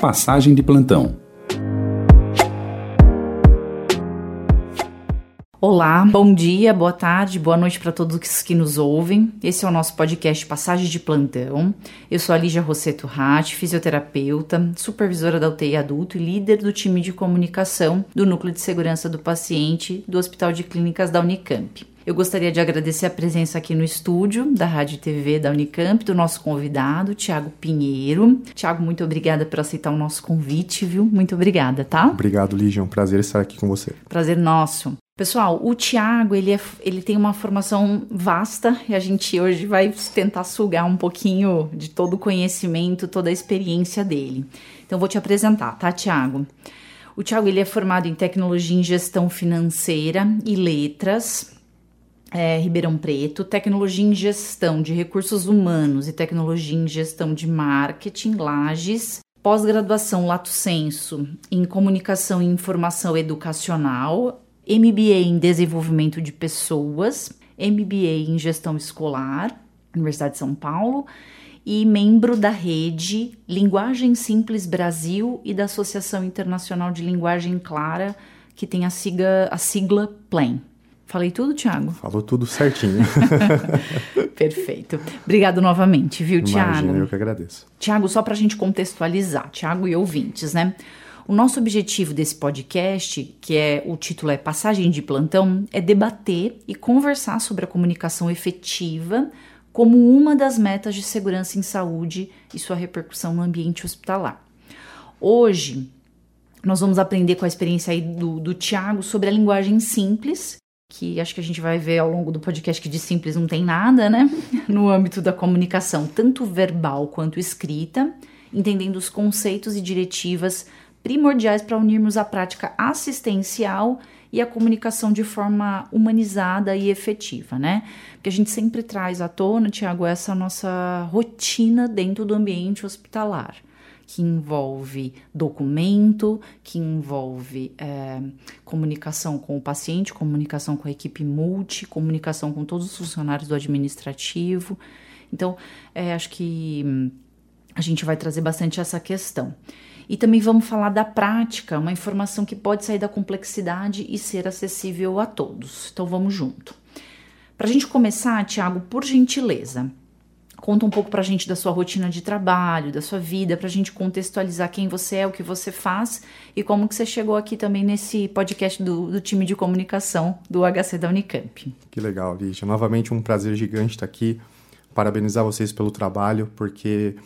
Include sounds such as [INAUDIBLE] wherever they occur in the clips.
Passagem de plantão. Olá, bom dia, boa tarde, boa noite para todos que nos ouvem. Esse é o nosso podcast Passagem de Plantão. Eu sou a Lígia Rosseto Ratti, fisioterapeuta, supervisora da UTI Adulto e líder do time de comunicação do Núcleo de Segurança do Paciente do Hospital de Clínicas da Unicamp. Eu gostaria de agradecer a presença aqui no estúdio da Rádio TV da Unicamp, do nosso convidado, Tiago Pinheiro. Tiago, muito obrigada por aceitar o nosso convite, viu? Muito obrigada, tá? Obrigado, Lígia. É um prazer estar aqui com você. Prazer nosso. Pessoal, o Tiago, ele, é, ele tem uma formação vasta e a gente hoje vai tentar sugar um pouquinho de todo o conhecimento, toda a experiência dele. Então, vou te apresentar, tá, Tiago? O Tiago, ele é formado em Tecnologia em Gestão Financeira e Letras, é, Ribeirão Preto, Tecnologia em Gestão de Recursos Humanos e Tecnologia em Gestão de Marketing, Lages, pós-graduação Lato Senso em Comunicação e Informação Educacional, MBA em Desenvolvimento de Pessoas, MBA em Gestão Escolar, Universidade de São Paulo, e membro da rede Linguagem Simples Brasil e da Associação Internacional de Linguagem Clara, que tem a sigla, a sigla PLAN. Falei tudo, Thiago? Falou tudo certinho. [LAUGHS] Perfeito. Obrigado novamente, viu, Imagina, Thiago? eu que agradeço. Thiago, só para a gente contextualizar, Thiago e ouvintes, né? O nosso objetivo desse podcast, que é o título é Passagem de Plantão, é debater e conversar sobre a comunicação efetiva como uma das metas de segurança em saúde e sua repercussão no ambiente hospitalar. Hoje, nós vamos aprender com a experiência aí do, do Tiago sobre a linguagem simples, que acho que a gente vai ver ao longo do podcast que de simples não tem nada, né? [LAUGHS] No âmbito da comunicação, tanto verbal quanto escrita, entendendo os conceitos e diretivas primordiais para unirmos a prática assistencial e a comunicação de forma humanizada e efetiva, né? Porque a gente sempre traz à tona, Tiago, essa nossa rotina dentro do ambiente hospitalar, que envolve documento, que envolve é, comunicação com o paciente, comunicação com a equipe multi, comunicação com todos os funcionários do administrativo. Então, é, acho que hum, a gente vai trazer bastante essa questão. E também vamos falar da prática, uma informação que pode sair da complexidade e ser acessível a todos. Então vamos junto. Para a gente começar, Tiago, por gentileza, conta um pouco para a gente da sua rotina de trabalho, da sua vida, para a gente contextualizar quem você é, o que você faz e como que você chegou aqui também nesse podcast do, do time de comunicação do HC da Unicamp. Que legal, Lígia. Novamente um prazer gigante estar aqui. Parabenizar vocês pelo trabalho, porque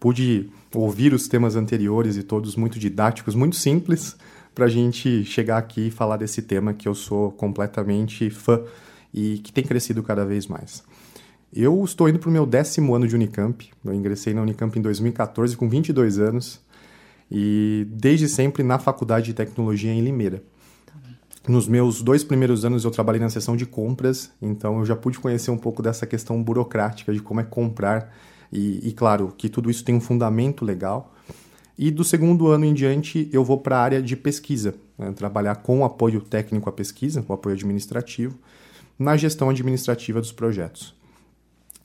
pude ouvir os temas anteriores e todos muito didáticos, muito simples, para a gente chegar aqui e falar desse tema que eu sou completamente fã e que tem crescido cada vez mais. Eu estou indo para o meu décimo ano de Unicamp. Eu ingressei na Unicamp em 2014 com 22 anos e desde sempre na Faculdade de Tecnologia em Limeira. Nos meus dois primeiros anos eu trabalhei na seção de compras, então eu já pude conhecer um pouco dessa questão burocrática de como é comprar e, e, claro, que tudo isso tem um fundamento legal. E do segundo ano em diante, eu vou para a área de pesquisa, né? trabalhar com apoio técnico à pesquisa, com apoio administrativo, na gestão administrativa dos projetos.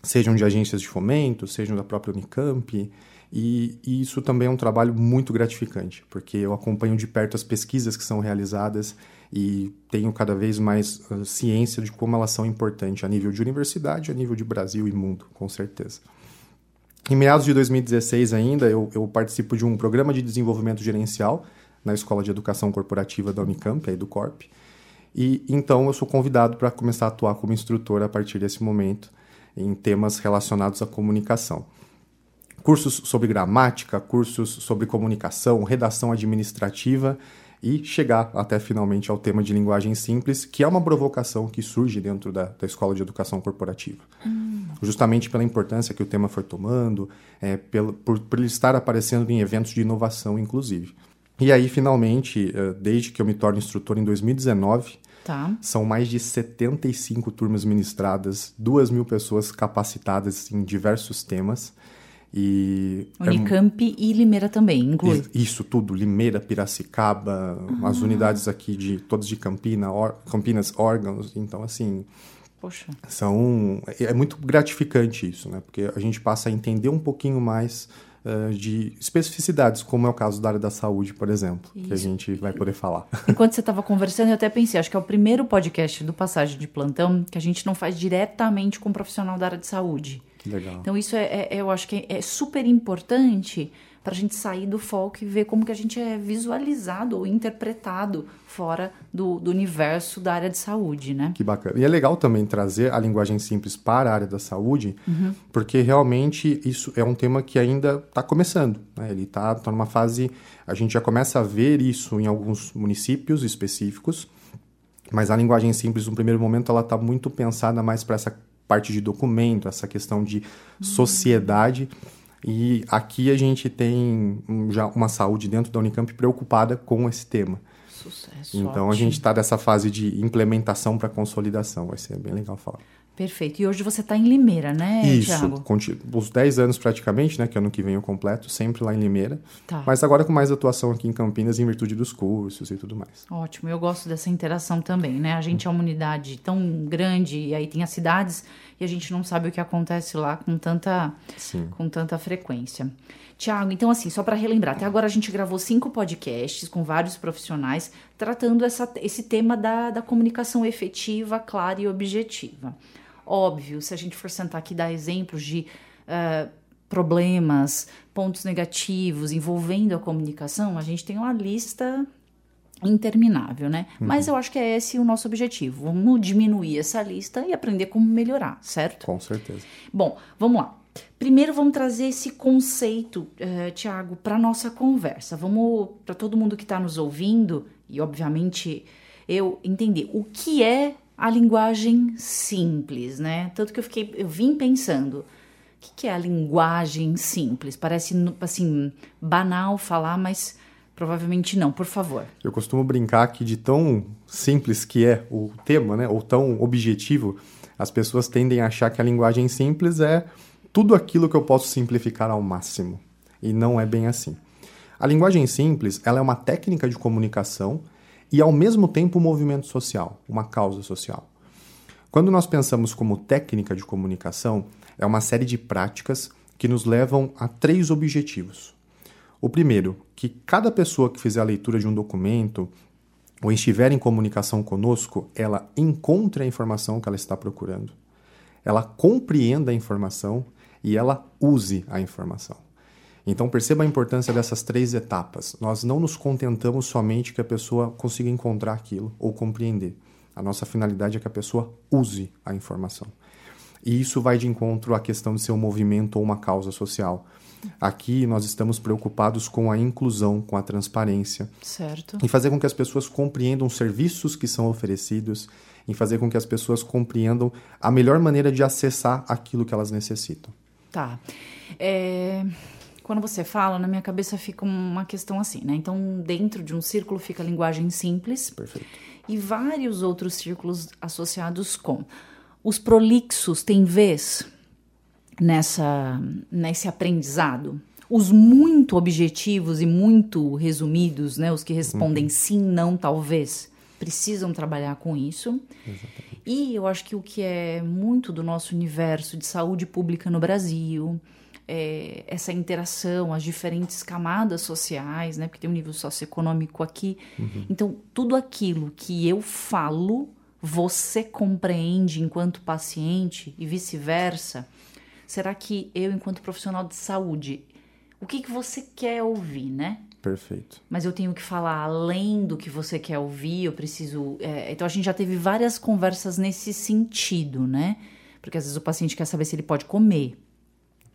Sejam de agências de fomento, sejam da própria Unicamp, e, e, isso também é um trabalho muito gratificante, porque eu acompanho de perto as pesquisas que são realizadas e tenho cada vez mais uh, ciência de como elas são importantes a nível de universidade, a nível de Brasil e mundo, com certeza. Em meados de 2016 ainda, eu, eu, participo de um programa de desenvolvimento gerencial na Escola de Educação Corporativa da Unicamp, a EduCorp, e então eu sou convidado para começar a atuar como instrutor a partir desse momento em temas relacionados à comunicação. Cursos sobre gramática, cursos sobre comunicação, redação administrativa e chegar até finalmente ao tema de linguagem simples, que é uma provocação que surge dentro da, da Escola de Educação Corporativa. Hum. Justamente pela importância que o tema foi tomando, é, pelo, por, por ele estar aparecendo em eventos de inovação, inclusive. E aí, finalmente, é, desde que eu me torno instrutor em 2019, tá. são mais de 75 turmas ministradas, duas mil pessoas capacitadas em diversos temas. E Unicamp é, e Limeira também, inclui. Isso tudo, Limeira, Piracicaba, uhum. as unidades aqui de todas de Campina, or, Campinas, órgãos, então assim, Poxa. São é muito gratificante isso, né? Porque a gente passa a entender um pouquinho mais uh, de especificidades, como é o caso da área da saúde, por exemplo, Isso. que a gente vai poder falar. Enquanto você estava conversando, eu até pensei, acho que é o primeiro podcast do Passagem de Plantão que a gente não faz diretamente com um profissional da área de saúde. Legal. Então, isso é, é eu acho que é, é super importante para a gente sair do foco e ver como que a gente é visualizado ou interpretado fora do, do, universo da área de saúde, né? Que bacana. E é legal também trazer a linguagem simples para a área da saúde, uhum. porque realmente isso é um tema que ainda está começando. Né? Ele está tá numa fase... A gente já começa a ver isso em alguns municípios específicos, mas a linguagem simples, no primeiro momento, ela está muito pensada mais para essa parte de documento, essa questão de uhum. E aqui a gente tem já uma saúde dentro da Unicamp preocupada com esse tema. Sucesso. Então ótimo. a gente está dessa fase de implementação para consolidação. Vai ser bem legal falar. Perfeito. E hoje você está em Limeira, né, Isso, Thiago? os 10 anos praticamente, né, que ano que vem eu completo, sempre lá em Limeira. Tá. Mas agora com mais atuação aqui em Campinas em virtude dos cursos e tudo mais. Ótimo, eu gosto dessa interação também, né? A gente é uma unidade tão grande e aí tem as cidades e a gente não sabe o que acontece lá com tanta, Sim. com tanta frequência. Tiago, então assim, só para relembrar, até agora a gente gravou cinco podcasts com vários profissionais tratando essa, esse tema da, da comunicação efetiva, clara e objetiva. Óbvio, se a gente for sentar aqui e dar exemplos de uh, problemas, pontos negativos envolvendo a comunicação, a gente tem uma lista interminável, né? Uhum. Mas eu acho que é esse o nosso objetivo. Vamos diminuir essa lista e aprender como melhorar, certo? Com certeza. Bom, vamos lá. Primeiro vamos trazer esse conceito, uh, Tiago, para nossa conversa. Vamos para todo mundo que está nos ouvindo e obviamente eu entender o que é a linguagem simples, né? Tanto que eu fiquei, eu vim pensando, o que, que é a linguagem simples? Parece assim banal falar, mas provavelmente não. Por favor. Eu costumo brincar que de tão simples que é o tema, né, ou tão objetivo, as pessoas tendem a achar que a linguagem simples é tudo aquilo que eu posso simplificar ao máximo. E não é bem assim. A linguagem simples, ela é uma técnica de comunicação e, ao mesmo tempo, um movimento social, uma causa social. Quando nós pensamos como técnica de comunicação, é uma série de práticas que nos levam a três objetivos. O primeiro, que cada pessoa que fizer a leitura de um documento ou estiver em comunicação conosco, ela encontre a informação que ela está procurando, ela compreenda a informação e ela use a informação. Então perceba a importância dessas três etapas. Nós não nos contentamos somente que a pessoa consiga encontrar aquilo ou compreender. A nossa finalidade é que a pessoa use a informação. E isso vai de encontro à questão de ser um movimento ou uma causa social. Aqui nós estamos preocupados com a inclusão, com a transparência. Certo. Em fazer com que as pessoas compreendam os serviços que são oferecidos, em fazer com que as pessoas compreendam a melhor maneira de acessar aquilo que elas necessitam. Tá. É quando você fala, na minha cabeça fica uma questão assim, né? Então, dentro de um círculo fica a linguagem simples. Perfeito. E vários outros círculos associados com. Os prolixos têm vez nessa, nesse aprendizado? Os muito objetivos e muito resumidos, né? Os que respondem uhum. sim, não, talvez, precisam trabalhar com isso. Exatamente. E eu acho que o que é muito do nosso universo de saúde pública no Brasil, é, essa interação, as diferentes camadas sociais, né? Porque tem um nível socioeconômico aqui. Uhum. Então, tudo aquilo que eu falo, você compreende enquanto paciente e vice-versa. Será que eu, enquanto profissional de saúde, o que, que você quer ouvir, né? Perfeito. Mas eu tenho que falar além do que você quer ouvir, eu preciso. É, então a gente já teve várias conversas nesse sentido, né? Porque às vezes o paciente quer saber se ele pode comer,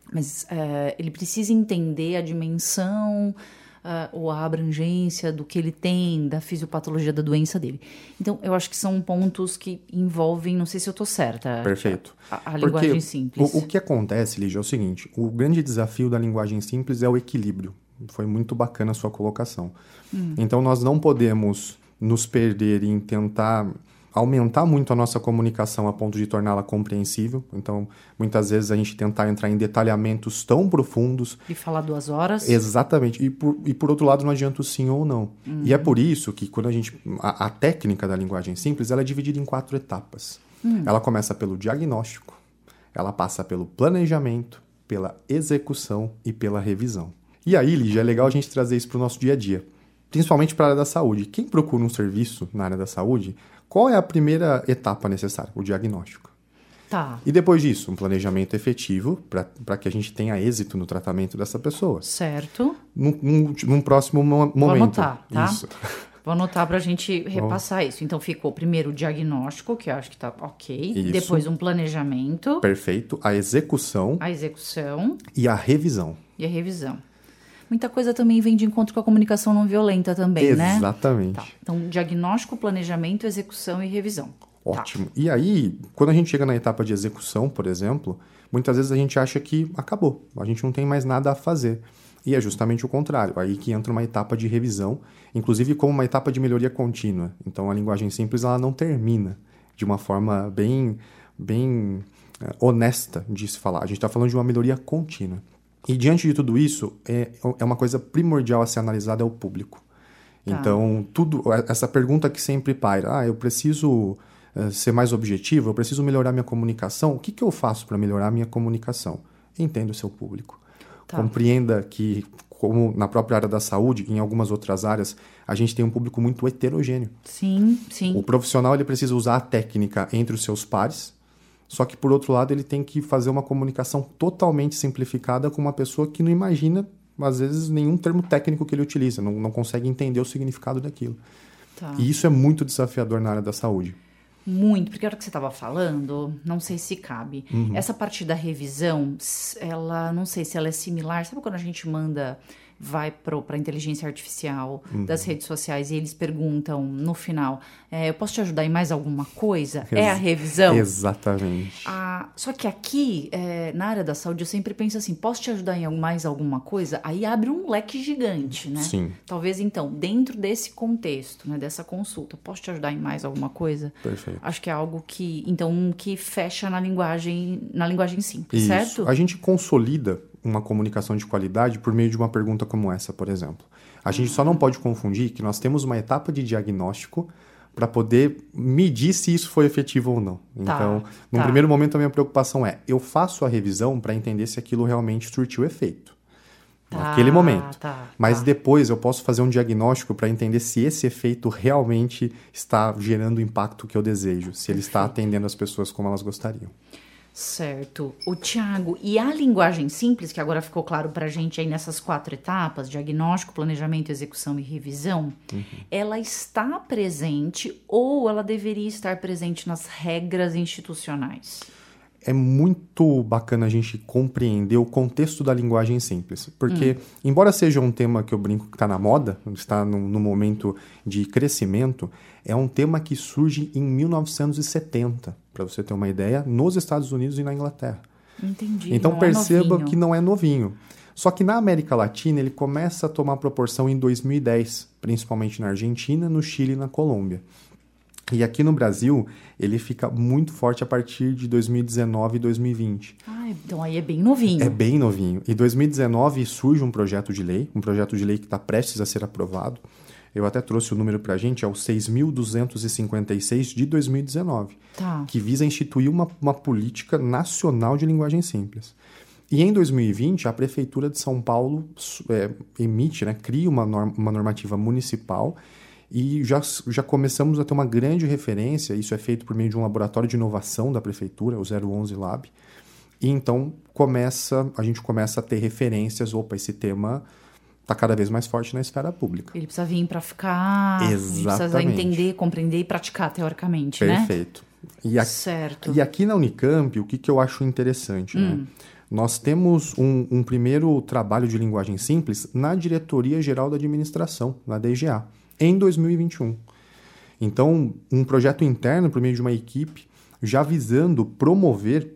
mas uh, ele precisa entender a dimensão uh, ou a abrangência do que ele tem, da fisiopatologia da doença dele. Então, eu acho que são pontos que envolvem, não sei se eu estou certa. Perfeito. A, a linguagem simples. O, o, que acontece, Lígia, é o seguinte: o grande desafio da linguagem simples é o equilíbrio. Foi muito bacana a sua colocação. Hum. Então, nós não podemos nos perder em tentar aumentar muito a nossa comunicação a ponto de torná-la compreensível. Então, muitas vezes a gente tentar entrar em detalhamentos tão profundos. E falar duas horas. Exatamente. E por, e por outro lado, não adianta o sim ou não. Uhum. E é por isso que quando a gente. A, a, técnica da linguagem simples ela é dividida em quatro etapas. Uhum. Ela começa pelo diagnóstico, ela passa pelo planejamento, pela execução e pela revisão. E aí, Lígia, é legal a gente trazer isso para o nosso dia a dia, principalmente para a área da saúde. Quem procura um serviço na área da saúde, qual é a primeira etapa necessária? O diagnóstico. Tá. E depois disso, um planejamento efetivo para que a gente tenha êxito no tratamento dessa pessoa. Certo. Num, num, num próximo mo momento. Vou anotar, tá? Isso. [LAUGHS] Vou anotar para a gente repassar Bom. isso. Então ficou primeiro o diagnóstico, que eu acho que está ok. Isso. Depois um planejamento. Perfeito. A execução. A execução. E a revisão. E a revisão. Muita coisa também vem de encontro com a comunicação não violenta também, Exatamente. né? Exatamente. Tá. Então, diagnóstico, planejamento, execução e revisão. Ótimo. Tá. E aí, quando a gente chega na etapa de execução, por exemplo, muitas vezes a gente acha que acabou, a gente não tem mais nada a fazer. E é justamente o contrário, aí que entra uma etapa de revisão, inclusive como uma etapa de melhoria contínua. Então a linguagem simples ela não termina de uma forma bem, bem é, honesta de se falar. A gente está falando de uma melhoria contínua. E diante de tudo isso, é, é uma coisa primordial a ser analisada é o público. Tá. Então, tudo essa pergunta que sempre paira, ah, eu preciso uh, ser mais objetivo, eu preciso melhorar minha comunicação. O que, que eu faço para melhorar minha comunicação? Entenda o seu público. Tá. Compreenda que, como na própria área da saúde, em algumas outras áreas, a gente tem um público muito heterogêneo. Sim, sim. O profissional ele precisa usar a técnica entre os seus pares, só que por outro lado ele tem que fazer uma comunicação totalmente simplificada com uma pessoa que não imagina, às vezes, nenhum termo técnico que ele utiliza, não, não consegue entender o significado daquilo. Tá. E isso é muito desafiador na área da saúde. Muito, porque a hora que você estava falando, não sei se cabe. Uhum. Essa parte da revisão, ela não sei se ela é similar. Sabe quando a gente manda vai para a inteligência artificial uhum. das redes sociais e eles perguntam no final: é, eu posso te ajudar em mais alguma coisa? Ex é a revisão? Exatamente. Ah, só que aqui, é, na área da saúde, eu sempre penso assim: posso te ajudar em mais alguma coisa? Aí abre um leque gigante, né? Sim. Talvez então, dentro desse contexto, né, dessa consulta, posso te ajudar em mais alguma coisa? Perfeito. Acho que é algo que, então, que fecha na linguagem, na linguagem simples, Isso. certo? A gente consolida uma comunicação de qualidade por meio de uma pergunta como essa, por exemplo. A gente só não pode confundir que nós temos uma etapa de diagnóstico para poder medir se isso foi efetivo ou não. Tá, então, no tá. primeiro momento, a minha preocupação é: eu faço a revisão para entender se aquilo realmente surtiu efeito. Tá, naquele momento. Tá, Mas tá. depois eu posso fazer um diagnóstico para entender se esse efeito realmente está gerando o impacto que eu desejo, se ele está atendendo as pessoas como elas gostariam. Certo. O Tiago, e a linguagem simples, que agora ficou claro para a gente aí nessas quatro etapas, diagnóstico, planejamento, execução e revisão, uhum. ela está presente ou ela deveria estar presente nas regras institucionais? é muito bacana a gente compreender o contexto da linguagem simples. Porque, hum. embora seja um tema que eu brinco que está na moda, está no, no, momento de crescimento, é um tema que surge em 1970, para você ter uma ideia, nos Estados Unidos e na Inglaterra. Entendi. Então não é perceba é que não é novinho. Só que na América Latina ele começa a tomar proporção em 2010, principalmente na Argentina, no Chile e na Colômbia. E aqui no Brasil, ele fica muito forte a partir de 2019 e 2020. Ah, então aí é bem novinho. É bem novinho. Em 2019 surge um projeto de lei, um projeto de lei que está prestes a ser aprovado. Eu até trouxe o número para a gente, é o 6.256 de 2019, tá. que visa instituir uma, uma política nacional de linguagem simples. E em 2020, a Prefeitura de São Paulo é, emite, né, cria uma, norma, uma normativa municipal e já, já começamos a ter uma grande referência, isso é feito por meio de um laboratório de inovação da prefeitura, o 011 Lab. E então começa, a gente começa a ter referências, opa, esse tema está cada vez mais forte na esfera pública. Ele precisa vir para ficar, Exatamente. precisa entender, compreender e praticar teoricamente, Perfeito. né? Perfeito. E, a, certo. e aqui na Unicamp, o que, que eu acho interessante, né? hum. né? Nós temos um, um primeiro trabalho de linguagem simples na Diretoria Geral da Administração, na DGA em 2021. Então, um projeto interno por meio de uma equipe já visando promover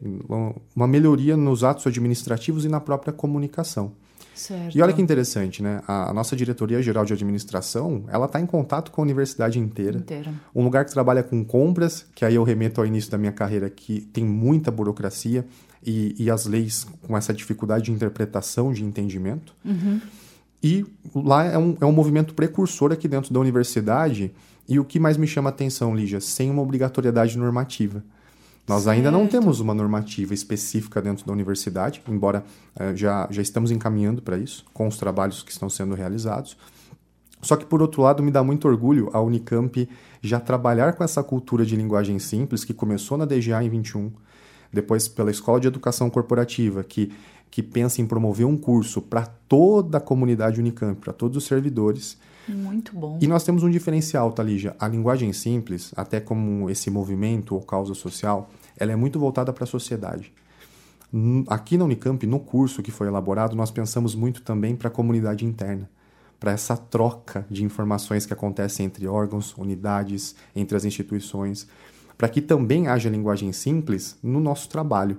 uma melhoria nos atos administrativos e na própria comunicação. Certo. E olha que interessante, né? A, nossa diretoria geral de administração, ela está em contato com a universidade inteira. inteira. Um lugar que trabalha com compras, que aí eu remeto ao início da minha carreira, que tem muita burocracia e, e as leis com essa dificuldade de interpretação, de entendimento. Uhum. E lá é um, é um movimento precursor aqui dentro da universidade. E o que mais me chama a atenção, Lígia, sem uma obrigatoriedade normativa. Nós certo. ainda não temos uma normativa específica dentro da universidade, embora eh, já, já estamos encaminhando para isso, com os trabalhos que estão sendo realizados. Só que, por outro lado, me dá muito orgulho a Unicamp já trabalhar com essa cultura de linguagem simples que começou na DGA em 21, depois pela Escola de Educação Corporativa, que, que pensa em promover um curso para toda a comunidade Unicamp, para todos os servidores. Muito bom. E nós temos um diferencial, Talija. A linguagem simples, até como esse movimento ou causa social, ela é muito voltada para a sociedade. Aqui na Unicamp, no curso que foi elaborado, nós pensamos muito também para a comunidade interna para essa troca de informações que acontece entre órgãos, unidades, entre as instituições, para que também haja linguagem simples no nosso trabalho.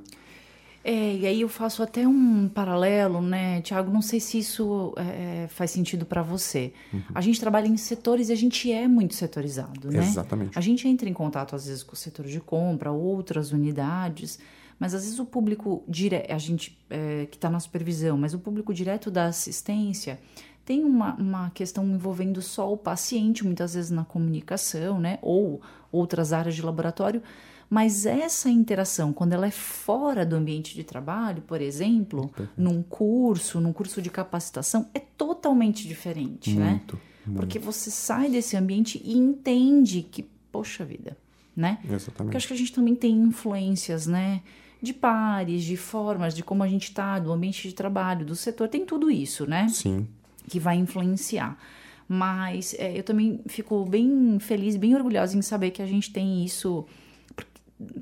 É, e aí eu faço até um paralelo, né, Tiago? Não sei se isso é, é faz sentido para você. Uhum. A gente trabalha em setores e a gente é muito setorizado, né? Exatamente. A gente entra em contato às vezes com o setor de compra, outras unidades, mas às vezes o público direto, a gente é, que está na supervisão, mas o público direto da assistência tem uma, uma questão envolvendo só o paciente, muitas vezes na comunicação, né? Ou outras áreas de laboratório. Mas essa interação, quando ela é fora do ambiente de trabalho, por exemplo, uhum. num curso, num curso de capacitação, é totalmente diferente, muito, né? Muito. Porque você sai desse ambiente e entende que, poxa vida, né? Exatamente. Porque acho que a gente também tem influências, né? De pares, de formas, de como a gente está, do ambiente de trabalho, do setor, tem tudo isso, né? Sim que vai influenciar. Mas é, eu também fico bem feliz, bem orgulhosa em saber que a gente tem isso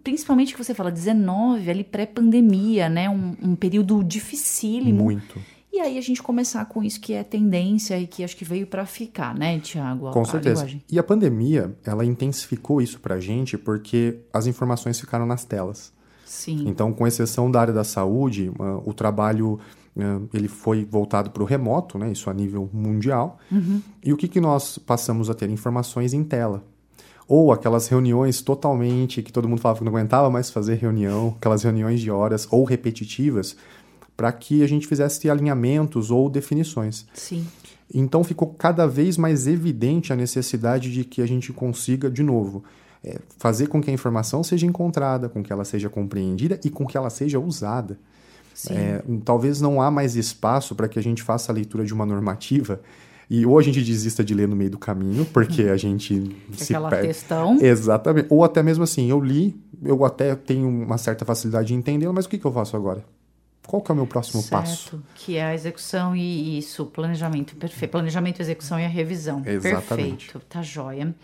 principalmente que você fala 19 ali pré-pandemia, né? Um, um, período dificílimo. Muito. E aí a gente começar com isso que é tendência e que acho que veio para ficar, né, Tiago? Com certeza. Linguagem. E a pandemia, ela intensificou isso pra gente porque as informações ficaram nas telas. Sim. Então, com exceção da área da saúde, o trabalho ele foi voltado para o remoto, né, isso a nível mundial. Uhum. E o que, que nós passamos a ter? Informações em tela. Ou aquelas reuniões totalmente que todo mundo falava que não aguentava mais fazer reunião, aquelas reuniões de horas ou repetitivas, para que a gente fizesse alinhamentos ou definições. Sim. Então ficou cada vez mais evidente a necessidade de que a gente consiga, de novo, é, fazer com que a informação seja encontrada, com que ela seja compreendida e com que ela seja usada. É, talvez não há mais espaço para que a gente faça a leitura de uma normativa e ou a gente desista de ler no meio do caminho, porque a gente se Aquela perde. questão. Exatamente. Ou até mesmo assim, eu li, eu até tenho uma certa facilidade de entender, mas o que, que eu faço agora? Qual que é o meu próximo certo, passo? Que é a execução e isso, planejamento perfeito. Planejamento, execução e a revisão. Exatamente. Perfeito, tá joia.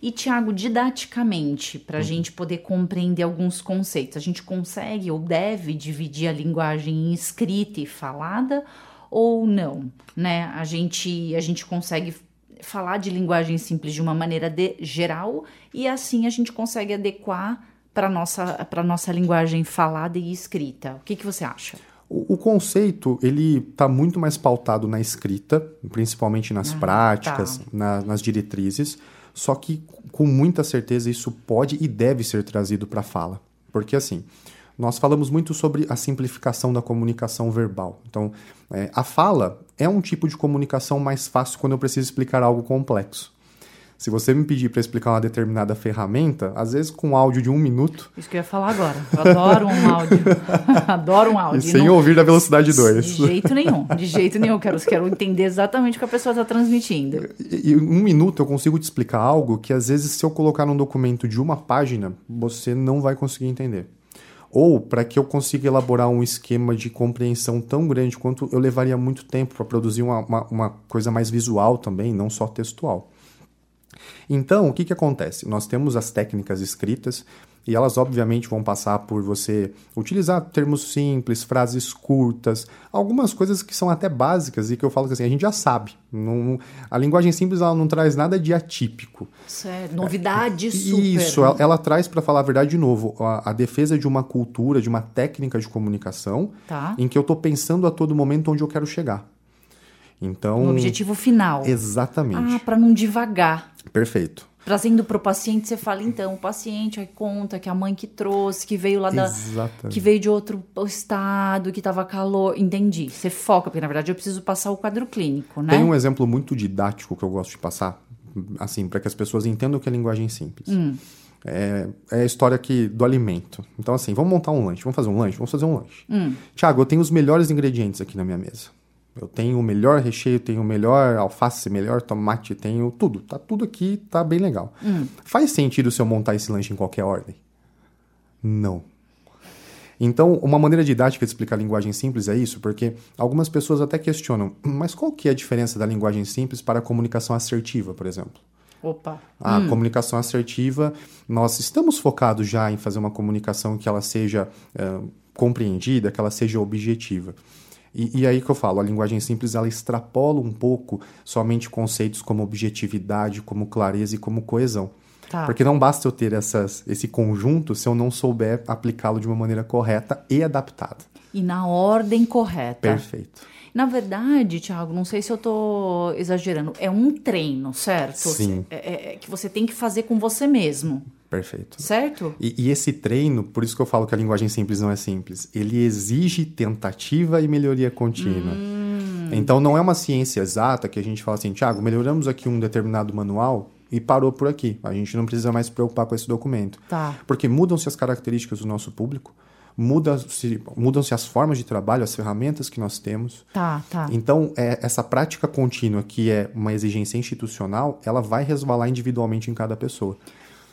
E, Tiago, didaticamente, para a uhum. gente poder compreender alguns conceitos, a gente consegue ou deve dividir a linguagem em escrita e falada ou não? Né? A, gente, a gente consegue falar de linguagem simples de uma maneira de, geral e assim a gente consegue adequar para a nossa, nossa linguagem falada e escrita. O que, que você acha? O, conceito ele está muito mais pautado na escrita, principalmente nas ah, práticas, tá. na, nas diretrizes, só que com muita certeza isso pode e deve ser trazido para a fala. Porque assim, nós falamos muito sobre a simplificação da comunicação verbal. Então, é, a fala é um tipo de comunicação mais fácil quando eu preciso explicar algo complexo. Se você me pedir para explicar uma determinada ferramenta, às vezes com áudio de um minuto. Isso que eu ia falar agora. Eu adoro um áudio. [LAUGHS] adoro um áudio. E sem não... ouvir da velocidade 2. De [LAUGHS] jeito nenhum. De jeito nenhum. Quero, quero entender exatamente o que a pessoa está transmitindo. E, e um minuto eu consigo te explicar algo que às vezes, se eu colocar num documento de uma página, você não vai conseguir entender. Ou para que eu consiga elaborar um esquema de compreensão tão grande quanto eu levaria muito tempo para produzir uma, uma, uma coisa mais visual também, não só textual. Então, o que, que acontece? Nós temos as técnicas escritas e elas, obviamente, vão passar por você utilizar termos simples, frases curtas, algumas coisas que são até básicas e que eu falo que assim, a gente já sabe. Não, a linguagem simples ela não traz nada de atípico. Certo. Novidade é, super. Isso, ela, ela, traz, para falar a verdade, de novo, a, a, defesa de uma cultura, de uma técnica de comunicação tá. em que eu estou pensando a todo momento onde eu quero chegar. Então, no objetivo final. Exatamente. Ah, para não divagar. Perfeito. Trazendo para o paciente, você fala, então, o paciente aí conta que a mãe que trouxe, que veio lá da. Exatamente. que veio de outro estado, que estava calor. Entendi. Você foca, porque na verdade eu preciso passar o quadro clínico, né? Tem um exemplo muito didático que eu gosto de passar, assim, para que as pessoas entendam que é linguagem simples. Hum. é, é, a história aqui do alimento. Então, assim, vamos montar um lanche, vamos fazer um lanche, vamos fazer um lanche. Hum. Tiago, eu tenho os melhores ingredientes aqui na minha mesa. Eu tenho o melhor recheio, tenho o melhor alface, melhor tomate, tenho tudo. Tá tudo aqui, tá bem legal. Hum. Faz sentido se eu montar esse lanche em qualquer ordem? Não. Então, uma maneira didática de explicar a linguagem simples é isso, porque algumas pessoas até questionam, mas qual que é a diferença da linguagem simples para a comunicação assertiva, por exemplo? Opa. A hum. comunicação assertiva, nós estamos focados já em fazer uma comunicação que ela seja uh, compreendida, que ela seja objetiva. E, e, aí que eu falo, a linguagem simples ela extrapola um pouco somente conceitos como objetividade, como clareza e como coesão. Tá. Porque não basta eu ter essas, esse conjunto se eu não souber aplicá-lo de uma maneira correta e adaptada. E na ordem correta. Perfeito. Na verdade, Thiago, não sei se eu estou exagerando, é um treino, certo? Sim. É, é, é, que você tem que fazer com você mesmo. Perfeito. Certo? E, e, esse treino, por isso que eu falo que a linguagem simples não é simples, ele exige tentativa e melhoria contínua. Hum. Então não é uma ciência exata que a gente fala assim, Tiago, melhoramos aqui um determinado manual e parou por aqui. A gente não precisa mais se preocupar com esse documento. Tá. Porque mudam-se as características do nosso público, mudam-se mudam as formas de trabalho, as ferramentas que nós temos. Tá, tá. Então, é, essa prática contínua, que é uma exigência institucional, ela vai resvalar individualmente em cada pessoa.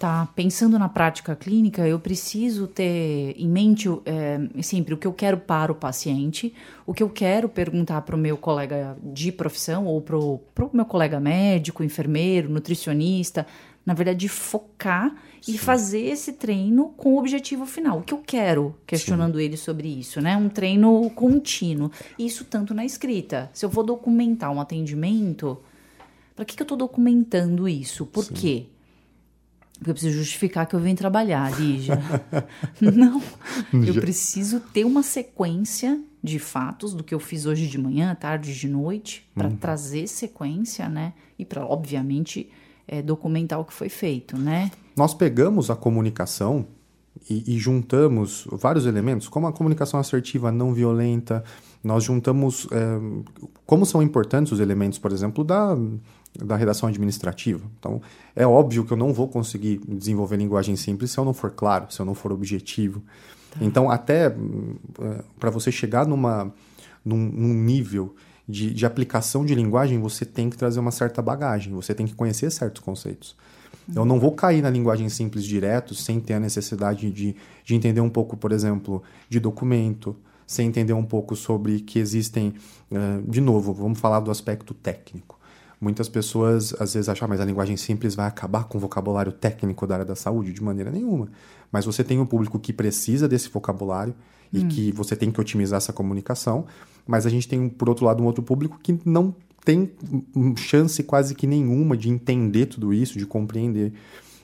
Tá, pensando na prática clínica, eu preciso ter em mente é, sempre o que eu quero para o paciente, o que eu quero perguntar para o meu colega de profissão ou para o meu colega médico, enfermeiro, nutricionista. Na verdade, focar Sim. e fazer esse treino com o objetivo final. O que eu quero, questionando Sim. ele sobre isso, né? Um treino contínuo. Isso tanto na escrita. Se eu vou documentar um atendimento, para que, que eu estou documentando isso? Por Sim. quê? Porque eu preciso justificar que eu venho trabalhar, Lígia. [LAUGHS] Não. Eu preciso ter uma sequência de fatos do que eu fiz hoje de manhã, tarde, de noite, para uhum. trazer sequência, né? E para, obviamente, é, documentar o que foi feito, né? Nós pegamos a comunicação e, e, juntamos vários elementos, como a comunicação assertiva não violenta, nós juntamos é, como são importantes os elementos, por exemplo, da da redação administrativa. Então, é óbvio que eu não vou conseguir desenvolver linguagem simples se eu não for claro, se eu não for objetivo. Tá. Então, até eh, para você chegar numa, num, num nível de, de, aplicação de linguagem, você tem que trazer uma certa bagagem, você tem que conhecer certos conceitos. Uhum. Eu não vou cair na linguagem simples direto sem ter a necessidade de, de entender um pouco, por exemplo, de documento, sem entender um pouco sobre que existem. Uh, de novo, vamos falar do aspecto técnico. Muitas pessoas às vezes acham, ah, mas a linguagem simples vai acabar com o vocabulário técnico da área da saúde? De maneira nenhuma. Mas você tem um público que precisa desse vocabulário e hum. que você tem que otimizar essa comunicação, mas a gente tem, por outro lado, um outro público que não tem chance quase que nenhuma de entender tudo isso, de compreender.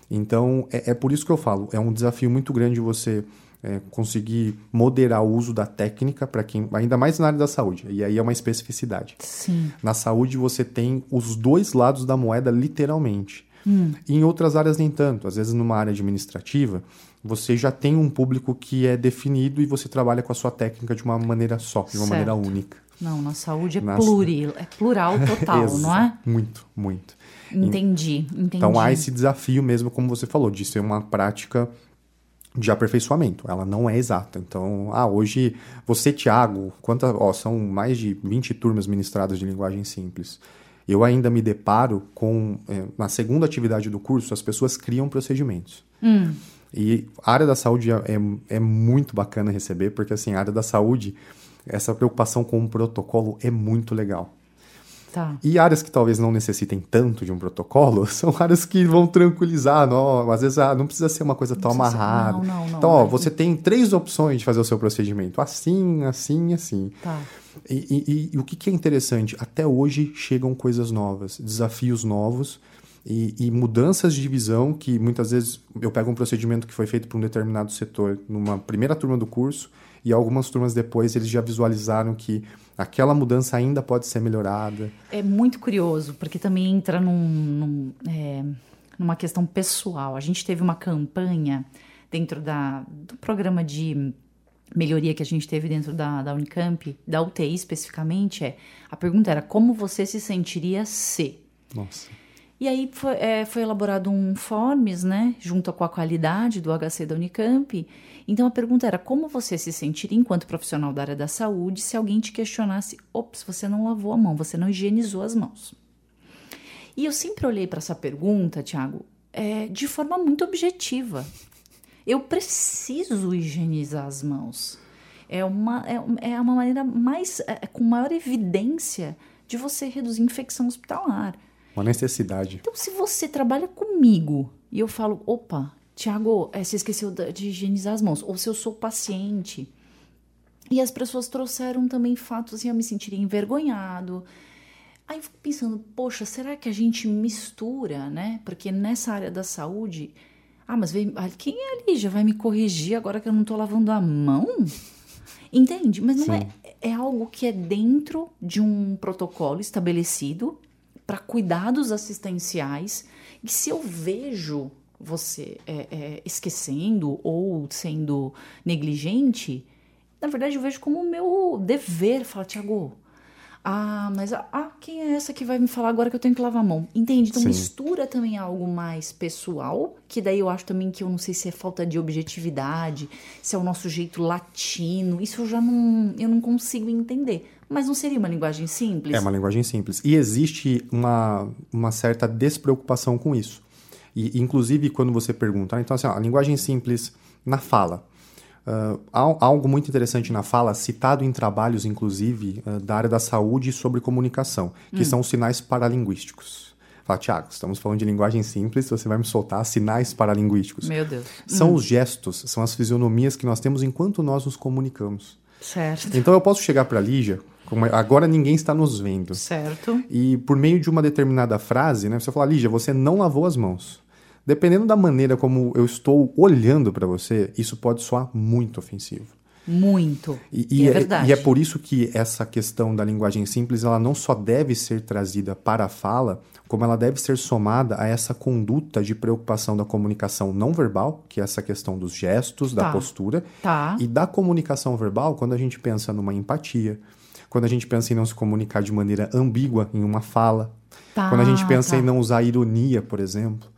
Então, é, é por isso que eu falo, é um desafio muito grande você é, conseguir moderar o uso da técnica para quem, ainda mais na área da saúde, e aí é uma especificidade. Sim. Na saúde você tem os dois lados da moeda literalmente. Hum. E em outras áreas nem tanto. Às vezes numa área administrativa, você já tem um público que é definido e você trabalha com a sua técnica de uma maneira só, de uma certo. maneira única. Não, na saúde é na... pluril, é plural total, [LAUGHS] não é? Muito, muito. Entendi, entendi. Então há esse desafio mesmo, como você falou, de ser uma prática de aperfeiçoamento. Ela não é exata. Então, ah, hoje você, Tiago, quantas, ó, são mais de 20 turmas ministradas de linguagem simples. Eu ainda me deparo com, é, na segunda atividade do curso, as pessoas criam procedimentos. Hum. E a área da saúde é, é, é muito bacana receber, porque assim, a área da saúde, essa preocupação com o protocolo é muito legal. Tá. E áreas que talvez não necessitem tanto de um protocolo [LAUGHS] são áreas que vão tranquilizar. Não, às vezes ah, não precisa ser uma coisa tão amarrada. Não, não, não, então, ó, você tem três opções de fazer o seu procedimento: assim, assim, assim. Tá. E, e, e, o que, que é interessante? Até hoje chegam coisas novas, desafios novos. E, e, mudanças de visão que muitas vezes eu pego um procedimento que foi feito para um determinado setor numa primeira turma do curso e algumas turmas depois eles já visualizaram que aquela mudança ainda pode ser melhorada. É muito curioso, porque também entra num, num, é, numa questão pessoal. A gente teve uma campanha dentro da, do programa de melhoria que a gente teve dentro da, da Unicamp, da UTI especificamente, é a pergunta era como você se sentiria se. Nossa. E aí foi, é, foi, elaborado um forms, né, junto com a qualidade do HC da Unicamp. Então a pergunta era como você se sentiria enquanto profissional da área da saúde se alguém te questionasse: ops, você não lavou a mão, você não higienizou as mãos. E eu sempre olhei para essa pergunta, Tiago, é, de forma muito objetiva. Eu preciso higienizar as mãos. É uma, é, é uma maneira mais, é, com maior evidência de você reduzir infecção hospitalar. Uma necessidade. Então, se você trabalha comigo e eu falo, opa, Tiago, é, você esqueceu de higienizar as mãos, ou se eu sou paciente. E as pessoas trouxeram também fatos assim, eu me sentiria envergonhado. Aí eu fico pensando, poxa, será que a gente mistura, né? Porque nessa área da saúde, ah, mas vem, quem é ali? Já vai me corrigir agora que eu não tô lavando a mão? Entende? Mas não é, é algo que é dentro de um protocolo estabelecido para cuidados assistenciais. E se eu vejo você é, é, esquecendo ou sendo negligente, na verdade eu vejo como meu dever. Fala, Tiago, ah, mas ah, quem é essa que vai me falar agora que eu tenho que lavar a mão? Entende? Então Sim. mistura também algo mais pessoal, que daí eu acho também que eu não sei se é falta de objetividade, se é o nosso jeito latino. Isso eu já não, eu não consigo entender. Mas não seria uma linguagem simples? É uma linguagem simples. E existe uma, uma certa despreocupação com isso. E, inclusive, quando você pergunta, ah, então assim, ó, a linguagem simples na fala. Uh, há algo muito interessante na fala, citado em trabalhos, inclusive, uh, da área da saúde sobre comunicação, que hum. são os sinais paralinguísticos. Fala, Tiago, estamos falando de linguagem simples, você vai me soltar sinais paralinguísticos. Meu Deus. São hum. os gestos, são as fisionomias que nós temos enquanto nós nos comunicamos. Certo. Então eu posso chegar para a Lígia, agora ninguém está nos vendo. Certo. E por meio de uma determinada frase, né, você fala, Lígia, você não lavou as mãos. Dependendo da maneira como eu estou olhando para você, isso pode soar muito ofensivo. Muito. E, e, é, verdade. E é por isso que essa questão da linguagem simples, ela não só deve ser trazida para a fala, como ela deve ser somada a essa conduta de preocupação da comunicação não verbal, que é essa questão dos gestos, tá. da postura, tá. e da comunicação verbal quando a gente pensa numa empatia, quando a gente pensa em não se comunicar de maneira ambígua em uma fala, tá, quando a gente pensa tá. em não usar ironia, por exemplo.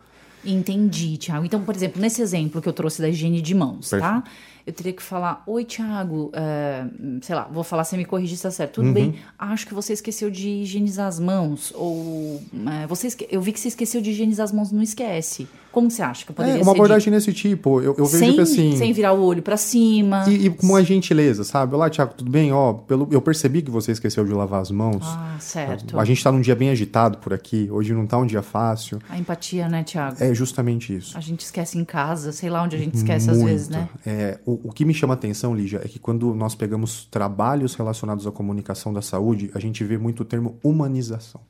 Entendi, Tiago. Então, por exemplo, nesse exemplo que eu trouxe da higiene de mãos, tá? Perfeito. tá? Eu teria que falar: Oi, Tiago, uh, sei lá, vou falar se me corrigir se tá certo. Tudo uhum. bem, acho que você esqueceu de higienizar as mãos. Ou uh, você esque... eu vi que você esqueceu de higienizar as mãos, não esquece. Como você acha que eu poderia é, uma abordagem desse tipo. Eu, eu vejo sem, que assim. Sem virar o olho para cima. E, e, com uma gentileza, sabe? Olá, Tiago, tudo bem? Ó, pelo, eu percebi que você esqueceu de lavar as mãos. Ah, certo. A gente tá num dia bem agitado por aqui. Hoje não tá um dia fácil. A empatia, né, Tiago? É justamente isso. A gente esquece em casa, sei lá onde a gente esquece Muito. às vezes, né? É, o, o que me chama atenção, Lígia, é que quando nós pegamos trabalhos relacionados à comunicação da saúde, a gente vê muito o termo humanização.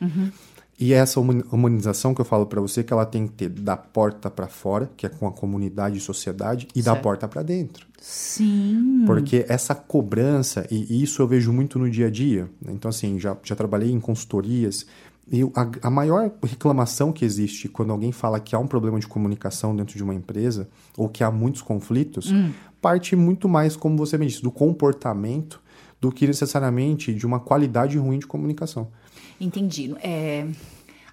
Uhum. E é essa humanização que eu falo para você que ela tem que ter da porta para fora, que é com a comunidade e sociedade, e certo. da porta para dentro. Sim. Porque essa cobrança, e isso eu vejo muito no dia a dia. Então, assim, já, já trabalhei em consultorias. E a, a maior reclamação que existe quando alguém fala que há um problema de comunicação dentro de uma empresa, ou que há muitos conflitos, hum. parte muito mais, como você me disse, do comportamento do que necessariamente de uma qualidade ruim de comunicação. Entendi. É,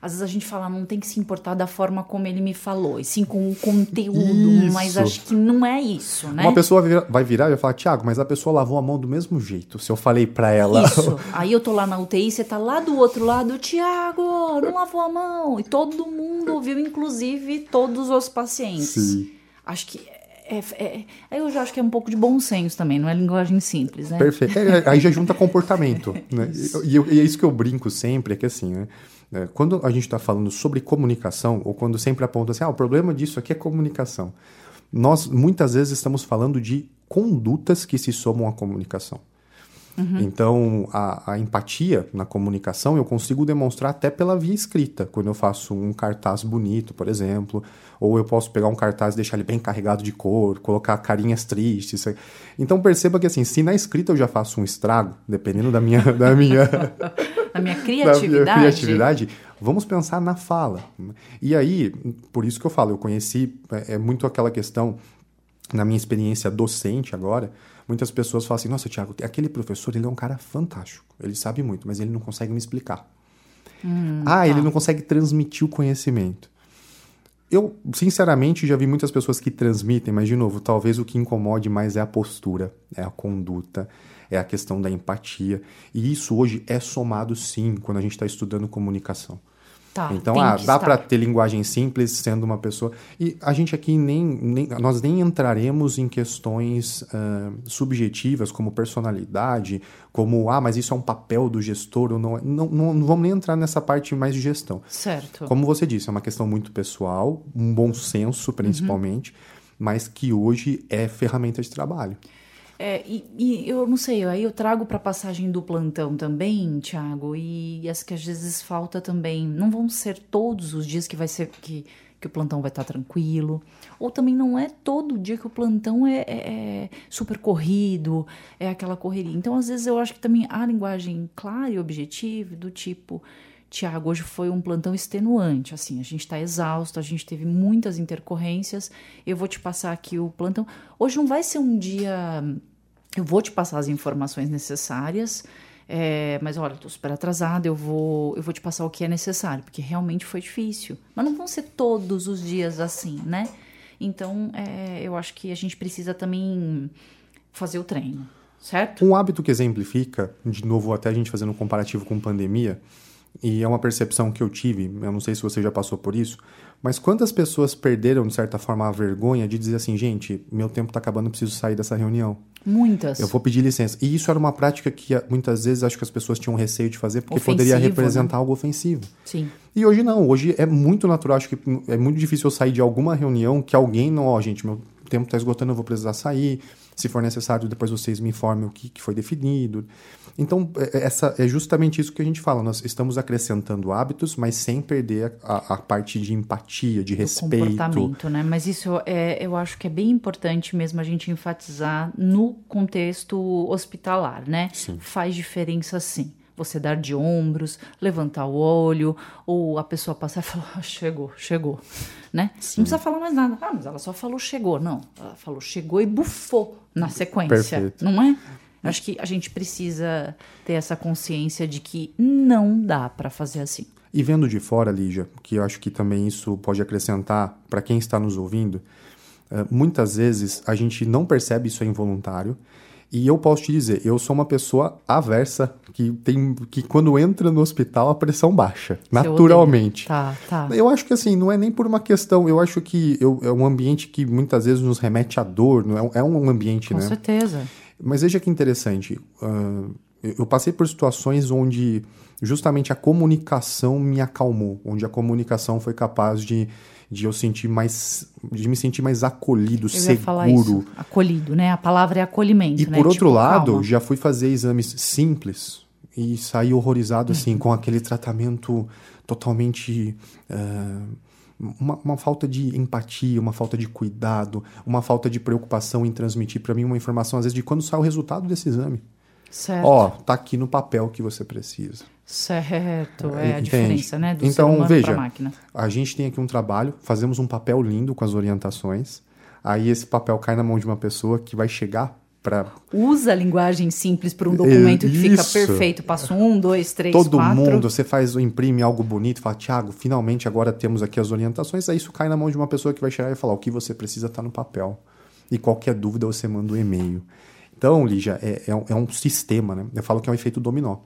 às vezes a gente fala, não tem que se importar da forma como ele me falou, e sim com o conteúdo, isso. mas acho que não é isso, né? Uma pessoa vai virar e vai falar, Tiago, mas a pessoa lavou a mão do mesmo jeito, se eu falei para ela. Isso, [LAUGHS] aí eu tô lá na UTI, você tá lá do outro lado, Tiago, não lavou a mão, e todo mundo ouviu, inclusive todos os pacientes. Sim. Acho que é, é, eu já acho que é um pouco de bom senso também, não é linguagem simples, né? Perfeito. É, aí já junta [LAUGHS] comportamento. né? E, e, é isso que eu brinco sempre, é que assim, né? É, quando a gente está falando sobre comunicação, ou quando sempre aponta assim, ah, o problema disso aqui é comunicação, nós muitas vezes estamos falando de condutas que se somam à comunicação. Uhum. Então, a, a, empatia na comunicação eu consigo demonstrar até pela via escrita, quando eu faço um cartaz bonito, por exemplo, ou eu posso pegar um cartaz e deixar ele bem carregado de cor, colocar carinhas tristes. Então, perceba que assim, se na escrita eu já faço um estrago, dependendo da minha da minha [LAUGHS] [LAUGHS] da minha criatividade, da minha criatividade vamos pensar na fala. E aí, por isso que eu falo, eu conheci é, é muito aquela questão na minha experiência docente agora, muitas pessoas falam assim: nossa, Tiago, aquele professor ele é um cara fantástico, ele sabe muito, mas ele não consegue me explicar. Hum, ah, tá. ele não consegue transmitir o conhecimento. Eu, sinceramente, já vi muitas pessoas que transmitem, mas, de novo, talvez o que incomode mais é a postura, é a conduta, é a questão da empatia. E isso hoje é somado, sim, quando a gente está estudando comunicação. Tá, então, ah, dá para ter linguagem simples sendo uma pessoa. E a gente aqui nem, nem nós nem entraremos em questões uh, subjetivas como personalidade, como ah, mas isso é um papel do gestor ou não, não, não, não vamos nem entrar nessa parte mais de gestão. Certo. Como você disse, é uma questão muito pessoal, um bom senso principalmente, uhum. mas que hoje é ferramenta de trabalho. É, e, e, eu não sei, aí eu trago para a passagem do plantão também, Thiago, e as que às vezes falta também. Não vão ser todos os dias que vai ser que, que o plantão vai estar tá tranquilo, ou também não é todo dia que o plantão é, é, é, super corrido, é aquela correria. Então, às vezes, eu acho que também a linguagem clara e objetiva, do tipo. Tiago, hoje foi um plantão extenuante, assim, a gente está exausto, a gente teve muitas intercorrências, eu vou te passar aqui o plantão. Hoje não vai ser um dia, eu vou te passar as informações necessárias, é, mas olha, estou super atrasada, eu vou, eu vou te passar o que é necessário, porque realmente foi difícil. Mas não vão ser todos os dias assim, né? Então, é, eu acho que a gente precisa também fazer o treino, certo? Um hábito que exemplifica, de novo, até a gente fazendo um comparativo com pandemia, e é uma percepção que eu tive, eu não sei se você já passou por isso, mas quantas pessoas perderam, de certa forma, a vergonha de dizer assim, gente, meu tempo está acabando, preciso sair dessa reunião? Muitas. Eu vou pedir licença. E isso era uma prática que muitas vezes acho que as pessoas tinham receio de fazer, porque ofensivo, poderia representar né? algo ofensivo. Sim. E hoje não, hoje é muito natural, acho que é muito difícil eu sair de alguma reunião que alguém não, ó, oh, gente, meu tempo está esgotando, eu vou precisar sair. Se for necessário, depois vocês me informem o que, que foi definido. Então, é, é, essa é justamente isso que a gente fala. Nós estamos acrescentando hábitos, mas sem perder a, a parte de empatia, de Do respeito. comportamento, né? Mas isso é, eu acho que é bem importante mesmo a gente enfatizar no contexto hospitalar, né? Sim. Faz diferença sim você dar de ombros, levantar o olho, ou a pessoa passar e [LAUGHS] falar, ah, chegou, chegou, né? Sim. Não precisa falar mais nada. Ah, mas ela só falou chegou. Não, ela falou chegou e bufou na sequência, Perfeito. não é? Acho que a gente precisa ter essa consciência de que não dá para fazer assim. E vendo de fora, Lígia, que eu acho que também isso pode acrescentar para quem está nos ouvindo, eh, muitas vezes a gente não percebe isso é involuntário. E eu posso te dizer, eu sou uma pessoa aversa que tem que quando entra no hospital a pressão baixa, naturalmente. Tá, tá. Eu acho que assim, não é nem por uma questão, eu acho que eu, é um ambiente que muitas vezes nos remete à dor, não é, é um ambiente, Com né? Com certeza. Mas veja que interessante. Uh, eu passei por situações onde justamente a comunicação me acalmou, onde a comunicação foi capaz de, de eu sentir mais, de me sentir mais acolhido, eu seguro. Falar isso. Acolhido, né? A palavra é acolhimento. E né? por outro tipo, lado, calma. já fui fazer exames simples e saí horrorizado assim uhum. com aquele tratamento totalmente uh, uma, uma, falta de empatia, uma falta de cuidado, uma falta de preocupação em transmitir para mim uma informação, às vezes, de quando sai o resultado desse exame. Certo. Ó, tá aqui no papel que você precisa. Certo, é a diferença, né, do então, veja, máquina. A gente tem aqui um trabalho, fazemos um papel lindo com as orientações, aí esse papel cai na mão de uma pessoa que vai chegar Usa a linguagem simples para um documento é, que fica perfeito. Passo um, dois, três, Todo quatro. mundo, você faz, imprime algo bonito, fala, Tiago, finalmente agora temos aqui as orientações. Aí isso cai na mão de uma pessoa que vai chegar e falar: o que você precisa está no papel. E qualquer dúvida você manda um e-mail. Então, Lígia, é, é, um, é um sistema, né? Eu falo que é um efeito dominó.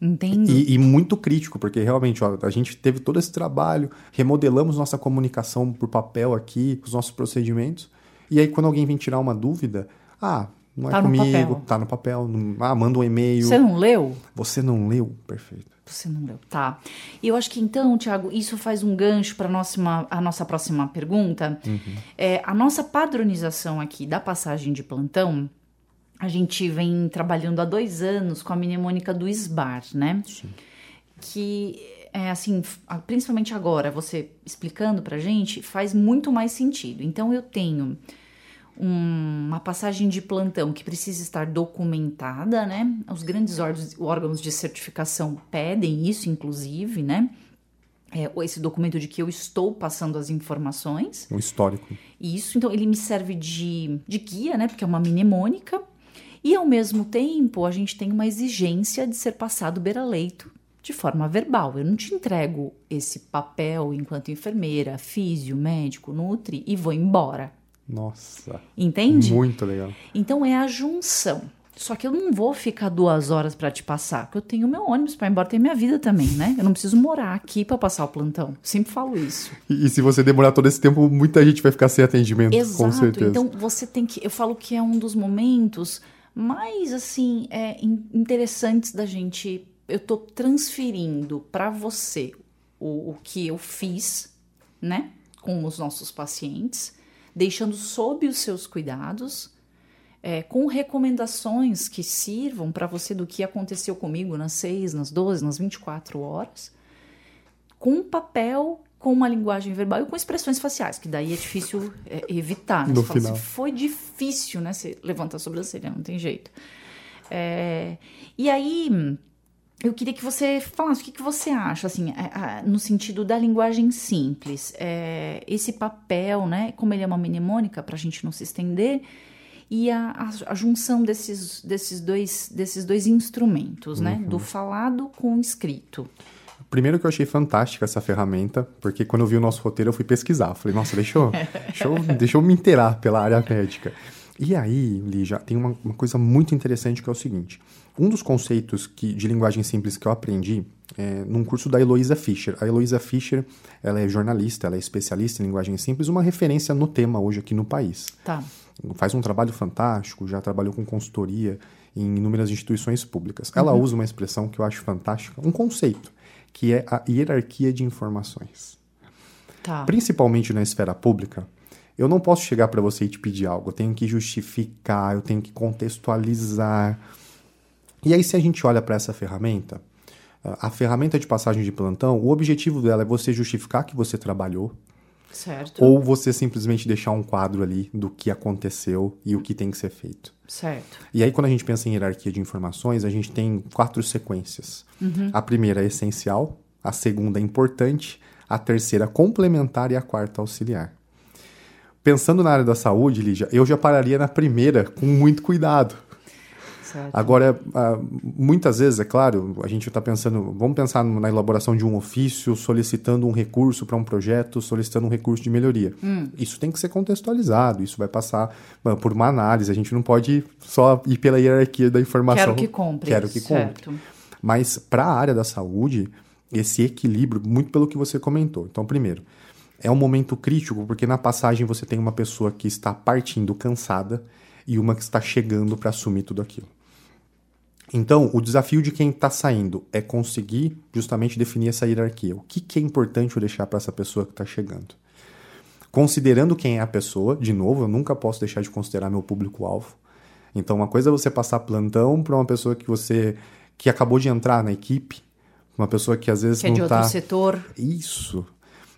Entendo. E, e, muito crítico, porque realmente ó, a gente teve todo esse trabalho, remodelamos nossa comunicação por papel aqui, os nossos procedimentos. E aí, quando alguém vem tirar uma dúvida, ah, não é tá comigo, tá no papel. Não, ah, manda um e-mail. Você não leu? Você não leu? Perfeito. Você não leu, tá. E eu acho que então, Tiago, isso faz um gancho para a nossa próxima pergunta. Uhum. É, a nossa padronização aqui da passagem de plantão, a gente vem trabalhando há dois anos com a mnemônica do SBAR, né? Sim. Que é assim, principalmente agora, você explicando pra gente, faz muito mais sentido. Então eu tenho um, uma passagem de plantão que precisa estar documentada, né? Os grandes órgãos, de certificação pedem isso, inclusive, né? É, esse documento de que eu estou passando as informações. Um histórico. Isso, então ele me serve de, de guia, né? Porque é uma mnemônica. E ao mesmo tempo, a gente tem uma exigência de ser passado beira-leito de forma verbal. Eu não te entrego esse papel enquanto enfermeira, físio, médico, nutri e vou embora. Nossa. Entende? Muito legal. Então é a junção. Só que eu não vou ficar duas horas para te passar, porque eu tenho meu ônibus para ir embora, tem minha vida também, né? Eu não preciso morar aqui para passar o plantão. Sempre falo isso. E, e, se você demorar todo esse tempo, muita gente vai ficar sem atendimento, Exato. com certeza. Então você tem que. Eu falo que é um dos momentos mais assim é, interessantes da gente. Eu tô transferindo para você o, o que eu fiz, né, com os nossos pacientes, deixando sob os seus cuidados é, com recomendações que sirvam para você do que aconteceu comigo nas 6, nas 12, nas 24 horas, com papel, com uma linguagem verbal e com expressões faciais, que daí é difícil é, evitar. Né? No Você final. Fala, foi difícil, né? Você levanta a sobrancelha, não tem jeito. É, e aí eu queria que você falasse o que, que você acha, assim, é, é, no sentido da linguagem simples. É, esse papel, né, como ele é uma mnemônica, para a gente não se estender, e a, a, junção desses, desses, dois, desses dois instrumentos, né, do falado com o escrito. Primeiro que eu achei fantástica essa ferramenta, porque quando eu vi o nosso roteiro eu fui pesquisar. Falei, nossa, deixa eu, deixa eu, [LAUGHS] deixa eu me inteirar pela área médica. E aí, Lígia, tem uma, uma, coisa muito interessante que é o seguinte. Um dos conceitos que, de linguagem simples que eu aprendi é num curso da Eloísa Fischer. A Eloísa Fischer, ela é jornalista, ela é especialista em linguagem simples, uma referência no tema hoje aqui no país. Tá. Faz um trabalho fantástico, já trabalhou com consultoria em inúmeras instituições públicas. Ela usa uma expressão que eu acho fantástica, um conceito, que é a hierarquia de informações. Tá. Principalmente na esfera pública, eu não posso chegar para você e te pedir algo, eu tenho que justificar, eu tenho que contextualizar. E aí, se a gente olha para essa ferramenta, a ferramenta de passagem de plantão, o objetivo dela é você justificar que você trabalhou, Certo. ou você simplesmente deixar um quadro ali do que aconteceu e o que tem que ser feito. Certo. E aí, quando a gente pensa em hierarquia de informações, a gente tem quatro sequências. Uhum. A primeira é essencial, a segunda é importante, a terceira complementar e a quarta auxiliar. Pensando na área da saúde, Lígia, eu já pararia na primeira com muito cuidado. Certo. Agora, ah, muitas vezes, é claro, a gente está pensando, vamos pensar na elaboração de um ofício, solicitando um recurso para um projeto, solicitando um recurso de melhoria. Hum. Isso tem que ser contextualizado, isso vai passar ah, por uma análise, a gente não pode só ir pela hierarquia da informação. Quero que compre. Quero que certo. compre. Mas para a área da saúde, esse equilíbrio, muito pelo que você comentou. Então, primeiro, é um momento crítico, porque na passagem você tem uma pessoa que está partindo cansada e uma que está chegando para assumir tudo aquilo. Então, o desafio de quem está saindo é conseguir justamente definir essa hierarquia. O que, que é importante eu deixar para essa pessoa que está chegando? Considerando quem é a pessoa, de novo, eu nunca posso deixar de considerar meu público-alvo. Então, uma coisa é você passar plantão para uma pessoa que você que acabou de entrar na equipe, uma pessoa que às vezes Que é não de outro está setor. isso.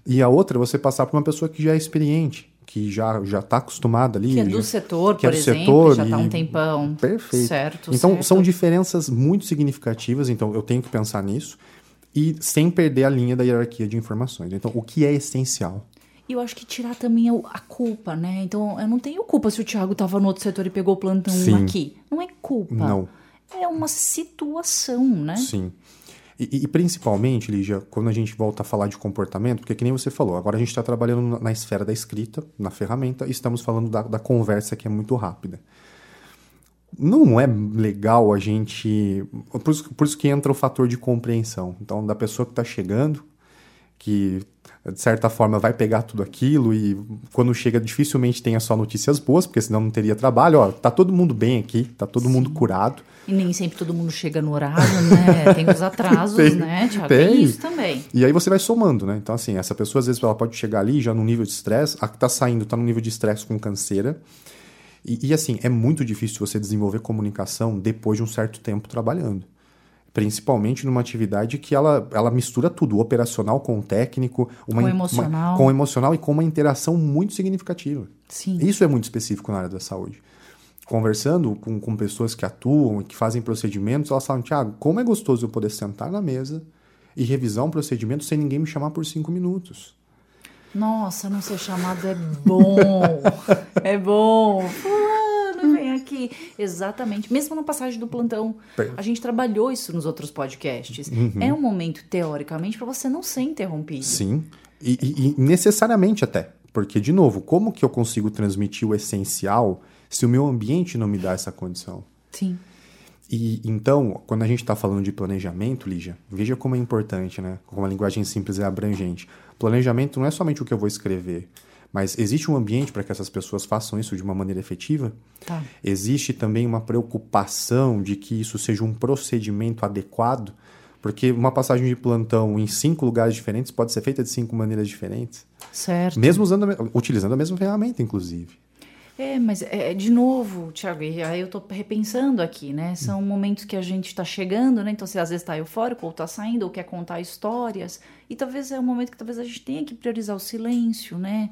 E a outra é você passar para uma pessoa que já é experiente, que já já está acostumada ali. Que é já- do setor, que é por do exemplo, setor já está um tempão. Perfeito. Certo, então certo. são diferenças muito significativas, então eu tenho que pensar nisso e sem perder a linha da hierarquia de informações. Então, o que é essencial? E eu acho que tirar também a culpa, né? Então, eu não tenho culpa se o Thiago estava no outro setor e pegou o plantão Sim. aqui. Não é culpa. Não. É uma situação, né? Sim. E, e principalmente, Lígia, quando a gente volta a falar de comportamento, porque que nem você falou, agora a gente está trabalhando na, esfera da escrita, na ferramenta, e estamos falando da, da conversa que é muito rápida. Não é legal a gente. Por isso, por isso que entra o fator de compreensão. Então, da pessoa que está chegando, que de certa forma vai pegar tudo aquilo e quando chega dificilmente tenha só notícias boas, porque senão não teria trabalho. Ó, tá todo mundo bem aqui, tá todo mundo curado. E nem sempre todo mundo chega no horário, né? [LAUGHS] Tem os atrasos, Tem, né, Thiago? Tem. tem. isso também. E aí você vai somando, né? Então, assim, essa pessoa às vezes ela pode chegar ali já num nível de estresse, a que tá saindo tá num nível de estresse com canseira. E, e, assim, é muito difícil você desenvolver comunicação depois de um certo tempo trabalhando. Principalmente numa atividade que ela, ela mistura tudo, o operacional com o técnico, uma, Com emocional. uma- com o emocional e com uma interação muito significativa. Sim. Isso é muito específico na área da saúde. Conversando com, com pessoas que atuam e que fazem procedimentos, elas falam, Tiago, como é gostoso eu poder sentar na mesa e revisar um procedimento sem ninguém me chamar por cinco minutos. Nossa, não ser chamado é bom. [LAUGHS] é bom. Fulano, [LAUGHS] aqui. Exatamente. Mesmo na passagem do plantão. A gente trabalhou isso nos outros podcasts. Uhum. É um momento, teoricamente, para você não ser interrompido. Sim. E, e, e necessariamente até. Porque, de novo, como que eu consigo transmitir o essencial se o meu ambiente não me dá essa condição? Sim. E então, quando a gente está falando de planejamento, Lígia, veja como é importante, né? Como a linguagem simples é abrangente. Planejamento não é somente o que eu vou escrever, mas existe um ambiente para que essas pessoas façam isso de uma maneira efetiva? Tá. Existe também uma preocupação de que isso seja um procedimento adequado, porque uma passagem de plantão em cinco lugares diferentes pode ser feita de cinco maneiras diferentes, Certo. mesmo usando, utilizando a mesma ferramenta, inclusive. É, mas é, de novo, Thiago, aí eu tô repensando aqui, né? São momentos que a gente tá chegando, né? Então você às vezes tá eufórico, ou tá saindo, ou quer contar histórias. E talvez é um momento que talvez a gente tenha que priorizar o silêncio, né?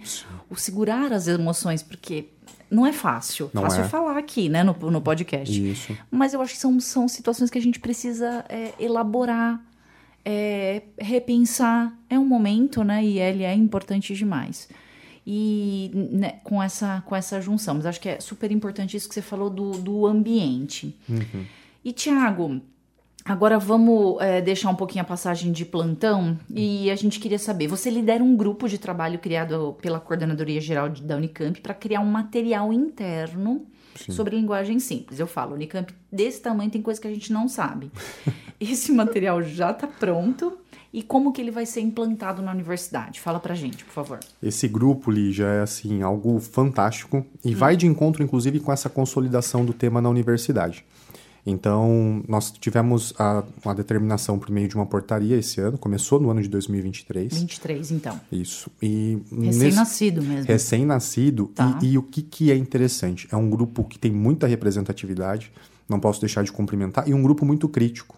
O segurar as emoções, porque não é fácil. Não fácil é. falar aqui, né, no, no podcast. Isso. Mas eu acho que são, são situações que a gente precisa é, elaborar, é, repensar. É um momento, né? E ele é importante demais. E né, com, essa, com essa junção. Mas acho que é super importante isso que você falou do, do ambiente. E, Tiago, agora vamos é, deixar um pouquinho a passagem de plantão. E a gente queria saber: você lidera um grupo de trabalho criado pela Coordenadoria Geral de- da Unicamp para criar um material interno sobre linguagem simples. Eu falo, Unicamp desse tamanho tem coisa que a gente não sabe. [LAUGHS] Esse material já está pronto. E como que ele vai ser implantado na universidade? Fala pra gente, por favor. Esse grupo, Lígia, é assim, algo fantástico e vai de encontro, inclusive, com essa consolidação do tema na universidade. Então, nós tivemos a, uma determinação por meio de uma portaria esse ano, começou no ano de 2023. 23, então. Isso. E Recém-nascido mesmo. Recém-nascido. Tá. E, e o que, que é interessante? É um grupo que tem muita representatividade, não posso deixar de cumprimentar, e um grupo muito crítico.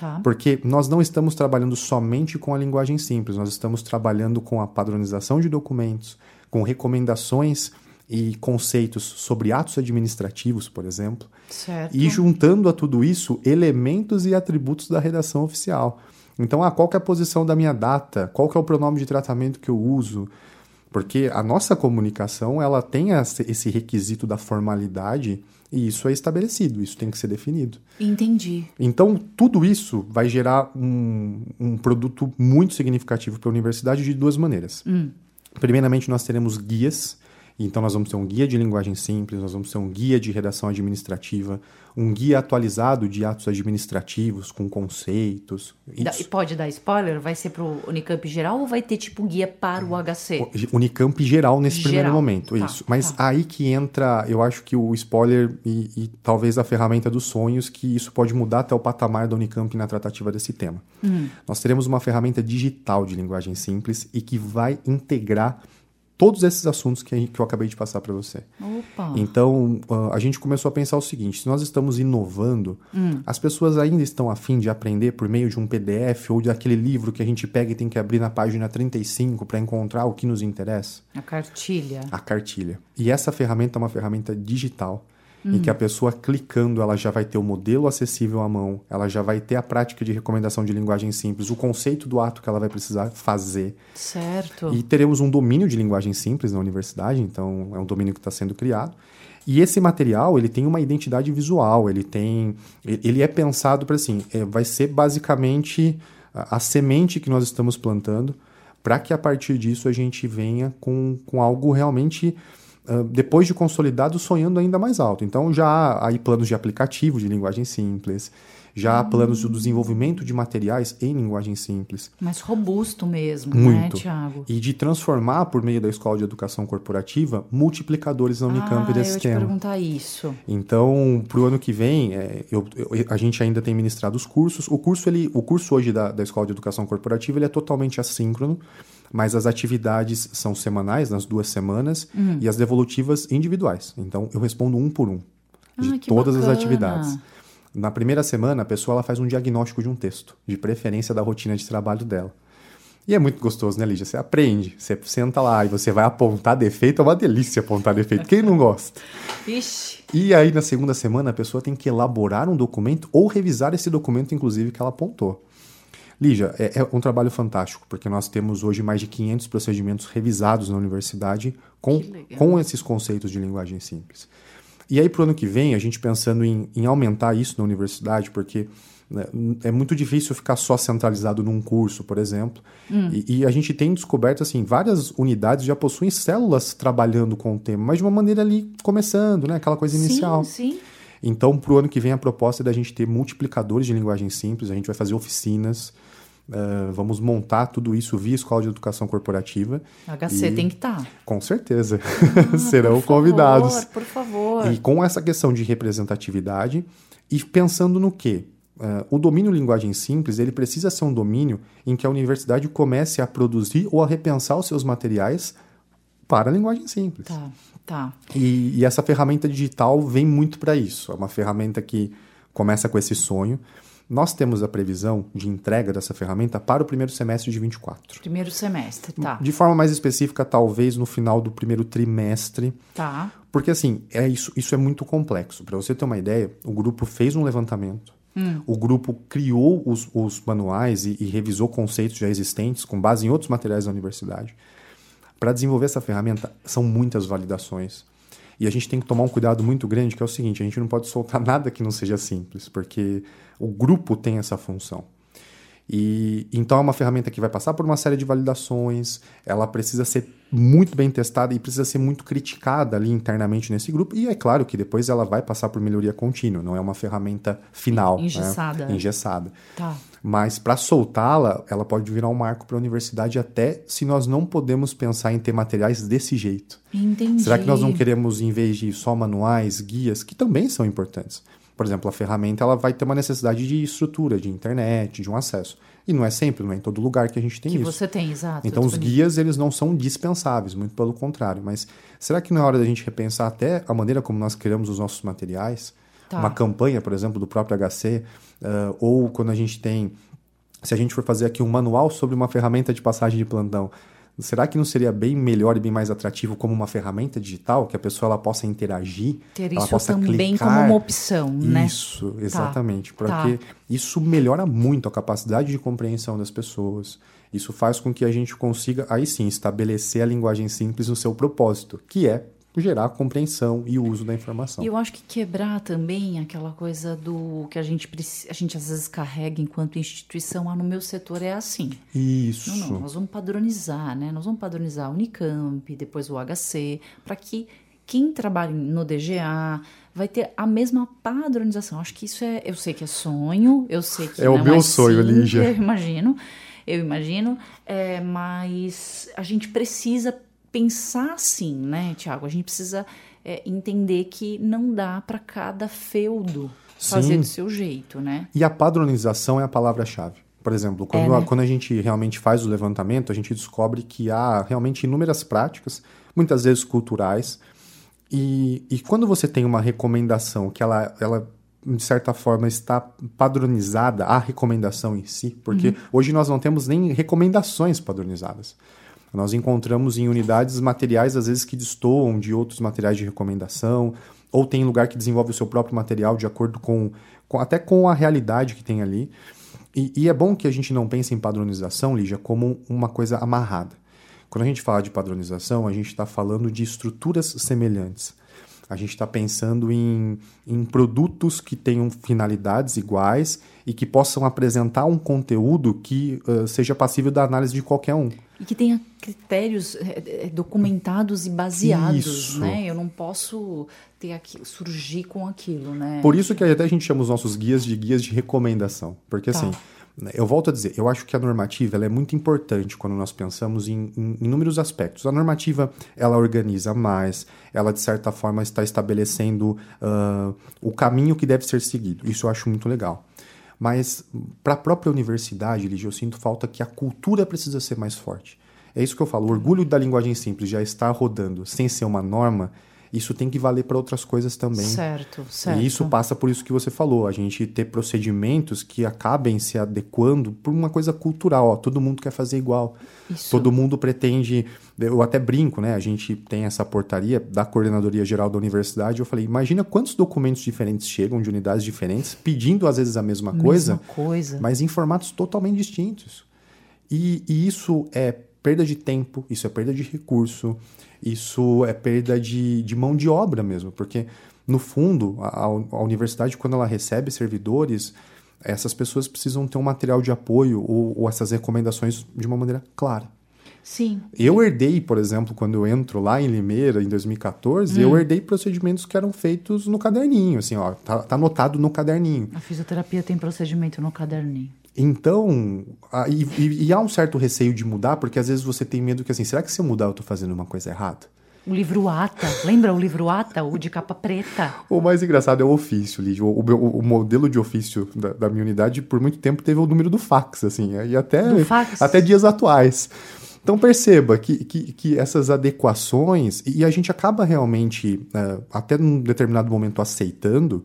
Tá. Porque nós não estamos trabalhando somente com a linguagem simples, nós estamos trabalhando com a padronização de documentos, com recomendações e conceitos sobre atos administrativos, por exemplo, Certo. e juntando a tudo isso elementos e atributos da redação oficial. Então, ah, qual é a posição da minha data? Qual é o pronome de tratamento que eu uso? Porque a nossa comunicação, ela tem esse requisito da formalidade e isso é estabelecido, isso tem que ser definido. Entendi. Então, tudo isso vai gerar um, um produto muito significativo para a universidade de duas maneiras. Primeiramente, nós teremos guias. Então, nós vamos ter um guia de linguagem simples, nós vamos ter um guia de redação administrativa, um guia atualizado de atos administrativos com conceitos. Isso. e pode dar spoiler? Vai ser pro Unicamp geral ou vai ter tipo guia para o HC? Unicamp geral nesse Geral. primeiro momento, Tá, isso. Mas tá. aí que entra, eu acho que o spoiler e, e talvez a ferramenta dos sonhos, que isso pode mudar até o patamar da Unicamp na tratativa desse tema. Hum. Nós teremos uma ferramenta digital de linguagem simples e que vai integrar todos esses assuntos que, que eu acabei de passar para você. Opa. Então, ah, a gente começou a pensar o seguinte: se nós estamos inovando, as pessoas ainda estão afim de aprender por meio de um PDF ou daquele livro que a gente pega e tem que abrir na página 35 para encontrar o que nos interessa? A cartilha. A cartilha. E essa ferramenta é uma ferramenta digital. Em que a pessoa clicando, ela já vai ter o modelo acessível à mão, ela já vai ter a prática de recomendação de linguagem simples, o conceito do ato que ela vai precisar fazer. Certo. E teremos um domínio de linguagem simples na universidade, então é um domínio que está sendo criado. E esse material, ele tem uma identidade visual, ele tem, ele é pensado para assim, é, vai ser basicamente a, a semente que nós estamos plantando para que a partir disso a gente venha com, com algo realmente depois de consolidado, sonhando ainda mais alto. Então já há aí planos de aplicativo de linguagem simples, já há planos de desenvolvimento de materiais em linguagem simples. Mais robusto mesmo, né, Muito. Tiago? E de transformar, por meio da Escola de Educação Corporativa, multiplicadores na Unicamp ah, desse eu tema. perguntar isso. Então, para o ano que vem, é, eu- eu- a gente ainda tem ministrado os cursos. O curso, ele, o curso hoje da, da Escola de Educação Corporativa ele é totalmente assíncrono, mas as atividades são semanais, nas duas semanas, Hum. e as devolutivas individuais. Então, eu respondo um por um de Ah, que todas as bacana. atividades. Na primeira semana, a pessoa ela faz um diagnóstico de um texto, de preferência da rotina de trabalho dela. E é muito gostoso, né, Lígia? Você aprende, você senta lá e você vai apontar defeito, é uma delícia apontar defeito. Quem não gosta? Ixi. E aí, na segunda semana, a pessoa tem que elaborar um documento ou revisar esse documento, inclusive, que ela apontou. Lígia, é, é um trabalho fantástico, porque nós temos hoje mais de 500 procedimentos revisados na universidade com, com esses conceitos de linguagem simples. E aí, para o ano que vem, a gente pensando em, em aumentar isso na universidade, porque né, é muito difícil ficar só centralizado num curso, por exemplo. Hum. E, e, a gente tem descoberto, assim, várias unidades já possuem células trabalhando com o tema, mas de uma maneira ali começando, né? Aquela coisa inicial. Sim, sim. Então, para o ano que vem, a proposta é da gente ter multiplicadores de linguagem simples, a gente vai fazer oficinas, Uh, vamos montar tudo isso via Escola de Educação Corporativa. HC e, tem que estar. Tá. Com certeza. Ah, [LAUGHS] Serão por convidados. Favor, por favor. E com essa questão de representatividade e pensando no quê? Uh, o domínio linguagem simples ele precisa ser um domínio em que a universidade comece a produzir ou a repensar os seus materiais para a linguagem simples. Tá, tá. E, e essa ferramenta digital vem muito para isso. É uma ferramenta que começa com esse sonho. Nós temos a previsão de entrega dessa ferramenta para o primeiro semestre de 24. Primeiro semestre, tá. De forma mais específica, talvez no final do primeiro trimestre. Tá. Porque assim, é isso, isso é muito complexo. Para você ter uma ideia, o grupo fez um levantamento. Hum. O grupo criou os, os manuais e, e revisou conceitos já existentes com base em outros materiais da universidade. Para desenvolver essa ferramenta, são muitas validações. E a gente tem que tomar um cuidado muito grande, que é o seguinte: a gente não pode soltar [LAUGHS] nada que não seja simples, porque o grupo tem essa função. E então é uma ferramenta que vai passar por uma série de validações, ela precisa ser muito bem testada e precisa ser muito criticada ali internamente nesse grupo. E é claro que depois ela vai passar por melhoria contínua, não é uma ferramenta final. Né? Engessada. Né? Engessada. Tá. Mas para soltá-la, ela pode virar um marco para a universidade até se nós não podemos pensar em ter materiais desse jeito. Entendi. Será que nós não queremos, em vez de só manuais, guias, que também são importantes? Por exemplo, a ferramenta ela vai ter uma necessidade de estrutura, de internet, de um acesso. E não é sempre, não é em todo lugar que a gente tem que isso. Que você tem, exato. Então os guias, eles não são dispensáveis, muito pelo contrário. Mas será que não é hora da gente repensar até a maneira como nós criamos os nossos materiais? Tá. Uma campanha, por exemplo, do próprio HC, uh, ou quando a gente tem... Se a gente for fazer aqui um manual sobre uma ferramenta de passagem de plantão, Será que não seria bem melhor e bem mais atrativo como uma ferramenta digital que a pessoa ela possa interagir, ter ela isso possa também clicar. como uma opção, né? Isso, exatamente, tá, porque tá. isso melhora muito a capacidade de compreensão das pessoas. Isso faz com que a gente consiga aí sim estabelecer a linguagem simples no seu propósito, que é gerar compreensão e uso da informação. E eu acho que quebrar também aquela coisa do que a gente a gente às vezes carrega enquanto instituição, ah, no meu setor é assim. Isso. Não, não, nós vamos padronizar, né? Nós vamos padronizar a Unicamp, depois o HC, para que quem trabalha no DGA vai ter a mesma padronização. Acho que isso é, eu sei que é sonho, eu sei que é o meu sonho, simples, Lígia. [LAUGHS] Eu imagino, eu imagino, é, mas a gente precisa pensar assim, né, Tiago? A gente precisa é, entender que não dá para cada feudo fazer Sim. do seu jeito, né? E a padronização é a palavra-chave. Por exemplo, quando, é, né? a, quando a gente realmente faz o levantamento, a gente descobre que há realmente inúmeras práticas, muitas vezes culturais, e, e quando você tem uma recomendação que ela, ela de certa forma, está padronizada, a recomendação em si, porque uhum. hoje nós não temos nem recomendações padronizadas. Nós encontramos em unidades materiais, às vezes, que destoam de outros materiais de recomendação, ou tem lugar que desenvolve o seu próprio material de acordo com, com até com a realidade que tem ali. E, e, é bom que a gente não pense em padronização, Lígia, como uma coisa amarrada. Quando a gente fala de padronização, a gente está falando de estruturas semelhantes. A gente está pensando em, em produtos que tenham finalidades iguais e que possam apresentar um conteúdo que uh, seja passível da análise de qualquer um. E que tenha critérios é, é, documentados e baseados, isso. né? Eu não posso ter aqui, surgir com aquilo, né? Por isso que até a gente chama os nossos guias de guias de recomendação. Porque tá. assim, eu volto a dizer, eu acho que a normativa é muito importante quando nós pensamos em, em, inúmeros aspectos. A normativa, ela organiza mais, ela de certa forma está estabelecendo uh, o caminho que deve ser seguido. Isso eu acho muito legal. Mas para a própria universidade, eu sinto falta que a cultura precisa ser mais forte. É isso que eu falo. O orgulho da linguagem simples já está rodando sem ser uma norma isso tem que valer para outras coisas também. Certo, certo. E isso passa por isso que você falou, a gente ter procedimentos que acabem se adequando por uma coisa cultural. Ó, todo mundo quer fazer igual. Isso. Todo mundo pretende. Eu até brinco, né? A gente tem essa portaria da Coordenadoria Geral da Universidade. Eu falei, imagina quantos documentos diferentes chegam de unidades diferentes, pedindo às vezes a mesma, mesma coisa, coisa, mas em formatos totalmente distintos. E, e isso é perda de tempo, isso é perda de recurso, isso é perda de, de mão de obra mesmo, porque no fundo, a, a universidade, quando ela recebe servidores, essas pessoas precisam ter um material de apoio ou, ou essas recomendações de uma maneira clara. Sim. Eu herdei, por exemplo, quando eu entro lá em Limeira, em 2014, hum. eu herdei procedimentos que eram feitos no caderninho, assim, ó, tá, tá anotado no caderninho. A fisioterapia tem procedimento no caderninho. Então, e, e, e, há um certo receio de mudar, porque às vezes você tem medo que assim, será que se eu mudar eu tô fazendo uma coisa errada? O livro Ata, lembra o livro Ata, o de capa preta? O mais engraçado é o ofício, Lídia. O, o, o modelo de ofício da, da, minha unidade, por muito tempo, teve o número do fax, assim, e até, até dias atuais. Então perceba que, que, que, essas adequações, e a gente acaba realmente, uh, até num determinado momento, aceitando,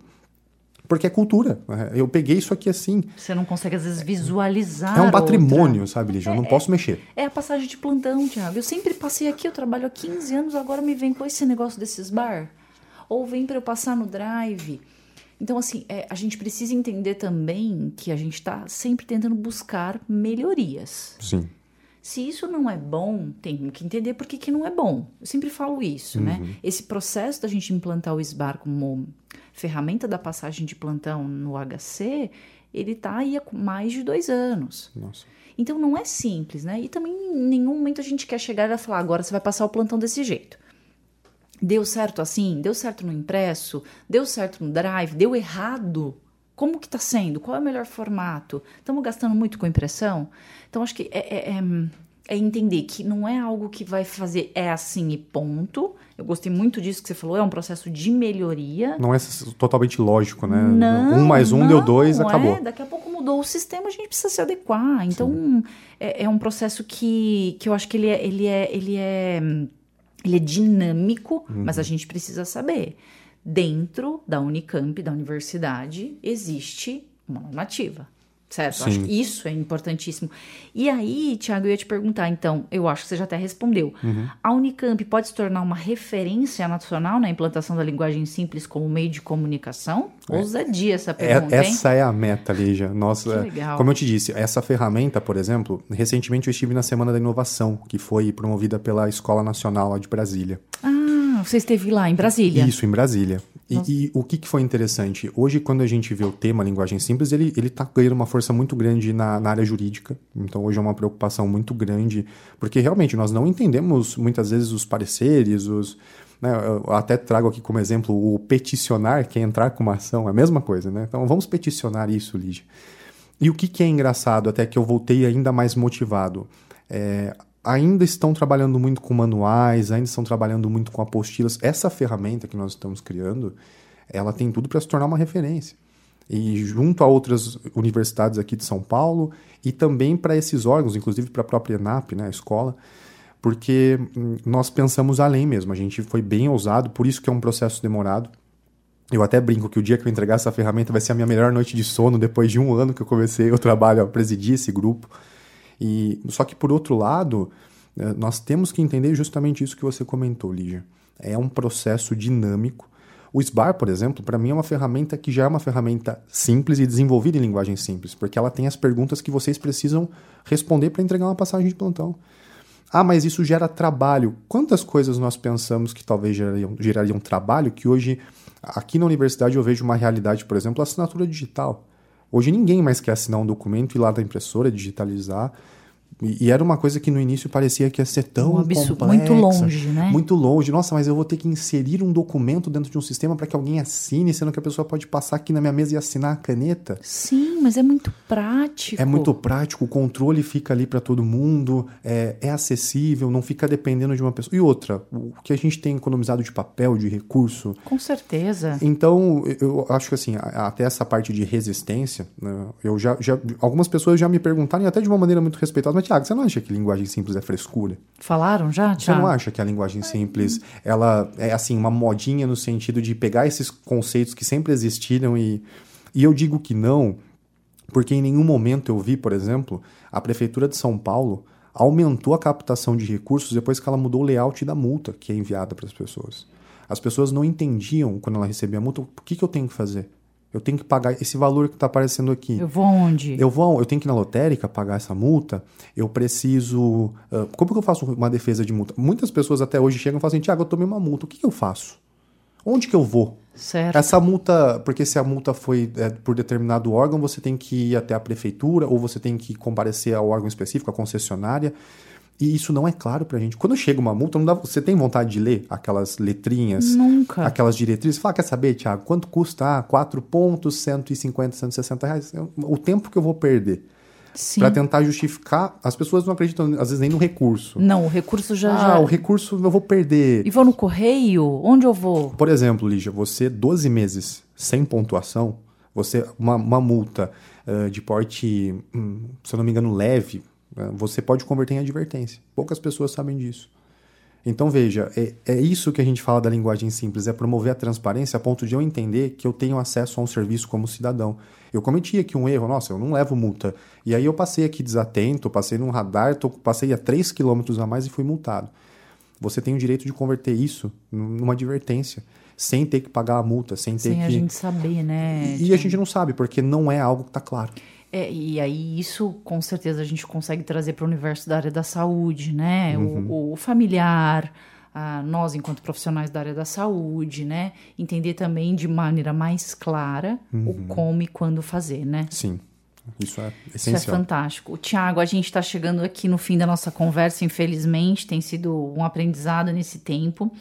porque é cultura. Né? Eu peguei isso aqui assim. Você não consegue, às vezes, visualizar. É um patrimônio, outra. sabe, Lígia? Eu é, não posso mexer. É a passagem de plantão, Tiago. Eu sempre passei aqui, eu trabalho há 15 anos, agora me vem com esse negócio desses bar. Ou vem para eu passar no drive. Então, assim, é, a gente precisa entender também que a gente está sempre tentando buscar melhorias. Sim. Se isso não é bom, tem que entender por que, que não é bom. Eu sempre falo isso, né? uhum. né? Esse processo da gente implantar o SBAR como ferramenta da passagem de plantão no HC, ele está aí há mais de dois anos. Nossa. Então não é simples, né? E também em nenhum momento a gente quer chegar e falar, agora você vai passar o plantão desse jeito. Deu certo assim? Deu certo no impresso? Deu certo no drive? Deu errado? Como que está sendo? Qual é o melhor formato? Estamos gastando muito com impressão? Então, acho que é, é, é, é, entender que não é algo que vai fazer é assim e ponto. Eu gostei muito disso que você falou, é um processo de melhoria. Não é totalmente lógico, né? Não, um mais um não, deu dois, acabou. É, daqui a pouco mudou o sistema, a gente precisa se adequar. Então, é, é, um processo que, que eu acho que ele é, ele é, ele é, ele é dinâmico, uhum. mas a gente precisa saber dentro da Unicamp, da universidade, existe uma normativa. Certo? Acho que isso é importantíssimo. E aí, Tiago, eu ia te perguntar, então, eu acho que você já até respondeu. Uhum. A Unicamp pode se tornar uma referência nacional na implantação da linguagem simples como meio de comunicação? É. Ousadia essa pergunta, é, Essa hein? é a meta, Lígia. Nossa, que legal. como eu te disse, essa ferramenta, por exemplo, recentemente eu estive na Semana da Inovação, que foi promovida pela Escola Nacional lá de Brasília. Ah, você esteve lá em Brasília. Isso, em Brasília. E, e, o que, que foi interessante? Hoje, quando a gente vê o tema linguagem simples, ele está ganhando uma força muito grande na, na, área jurídica. Então, hoje é uma preocupação muito grande, porque realmente nós não entendemos muitas vezes os pareceres, os. Né, eu até trago aqui como exemplo o peticionar, que é entrar com uma ação, é a mesma coisa, né? Então, vamos peticionar isso, Lídia. E o que, que é engraçado, até que eu voltei ainda mais motivado? É, ainda estão trabalhando muito com manuais, ainda estão trabalhando muito com apostilas. Essa ferramenta que nós estamos criando, ela tem tudo para se tornar uma referência. E junto a outras universidades aqui de São Paulo e também para esses órgãos, inclusive para a própria ENAP, né, a escola, porque hum, nós pensamos além mesmo. A gente foi bem ousado, por isso que é um processo demorado. Eu até brinco que o dia que eu entregar essa ferramenta vai ser a minha melhor noite de sono depois de um ano que eu comecei o trabalho a presidir esse grupo. E só que por outro lado, eh, nós temos que entender justamente isso que você comentou, Lígia. É um processo dinâmico. O SBAR, por exemplo, para mim é uma ferramenta que já é uma ferramenta simples e desenvolvida em linguagem simples, porque ela tem as perguntas que vocês precisam responder para entregar uma passagem de plantão. Ah, mas isso gera trabalho. Quantas coisas nós pensamos que talvez gerariam, gerariam trabalho que hoje, aqui na universidade, eu vejo uma realidade, por exemplo, a assinatura digital. Hoje ninguém mais quer assinar um documento e ir lá da impressora, digitalizar. E, era uma coisa que no início parecia que ia ser tão um absurdo, complexa, muito longe, né? Muito longe. Nossa, mas eu vou ter que inserir um documento dentro de um sistema para que alguém assine, sendo que a pessoa pode passar aqui na minha mesa e assinar a caneta. Sim, mas é muito prático. É muito prático, o controle fica ali para todo mundo, é, é acessível, não fica dependendo de uma pessoa. E outra, o que a gente tem economizado de papel, de recurso. Com certeza. Então, eu acho que assim, até essa parte de resistência, né, eu já, já. Algumas pessoas já me perguntaram, e até de uma maneira muito respeitosa, mas Tiago, você não acha que linguagem simples é frescura? Falaram já, Tiago? Você não acha que a linguagem simples, ela é assim, uma modinha no sentido de pegar esses conceitos que sempre existiram e... E eu digo que não, porque em nenhum momento eu vi, por exemplo, a Prefeitura de São Paulo aumentou a captação de recursos depois que ela mudou o layout da multa que é enviada para as pessoas. As pessoas não entendiam, quando ela recebia a multa, o que, que eu tenho que fazer? Eu tenho que pagar esse valor que está aparecendo aqui. Eu vou onde? Eu vou, eu tenho que ir na lotérica pagar essa multa. Eu preciso. Uh, como que eu faço uma defesa de multa? Muitas pessoas até hoje chegam e falam assim: Tiago, eu tomei uma multa. O que, que eu faço? Onde que eu vou? Certo. Essa multa, porque se a multa foi é, por determinado órgão, você tem que ir até a prefeitura ou você tem que comparecer ao órgão específico, a concessionária. E isso não é claro pra gente. Quando chega uma multa, dá, você tem vontade de ler aquelas letrinhas? Nunca. Aquelas diretrizes? Fala, quer saber, Thiago, quanto custa? Ah, 4 pontos, 150, 160 reais. O tempo que eu vou perder. Para tentar justificar, as pessoas não acreditam, às vezes, nem no recurso. Não, o recurso já. Ah, já... o recurso eu vou perder. E vou no correio? Onde eu vou? Por exemplo, Lígia, você 12 meses sem pontuação, você uma, uma multa uh, de porte, hum, se eu não me engano, leve, você pode converter em advertência. Poucas pessoas sabem disso. Então veja, é, é isso que a gente fala da linguagem simples, é promover a transparência a ponto de eu entender que eu tenho acesso a um serviço como cidadão. Eu cometi aqui um erro, nossa, eu não levo multa. E aí eu passei aqui desatento, passei num radar, tô, passei a 3 km a mais e fui multado. Você tem o direito de converter isso numa advertência, sem ter que pagar a multa, sem ter sem que... Sem a gente saber, né? E, e a gente não sabe, porque não é algo que está claro. É, e aí isso com certeza a gente consegue trazer para o universo da área da saúde, né? Uhum. O, o, familiar, a, nós enquanto profissionais da área da saúde, né? Entender também de maneira mais clara uhum. o como e quando fazer, né? Sim. Isso é essencial. Isso é fantástico. Tiago, a gente está chegando aqui no fim da nossa conversa, infelizmente, tem sido um aprendizado nesse tempo.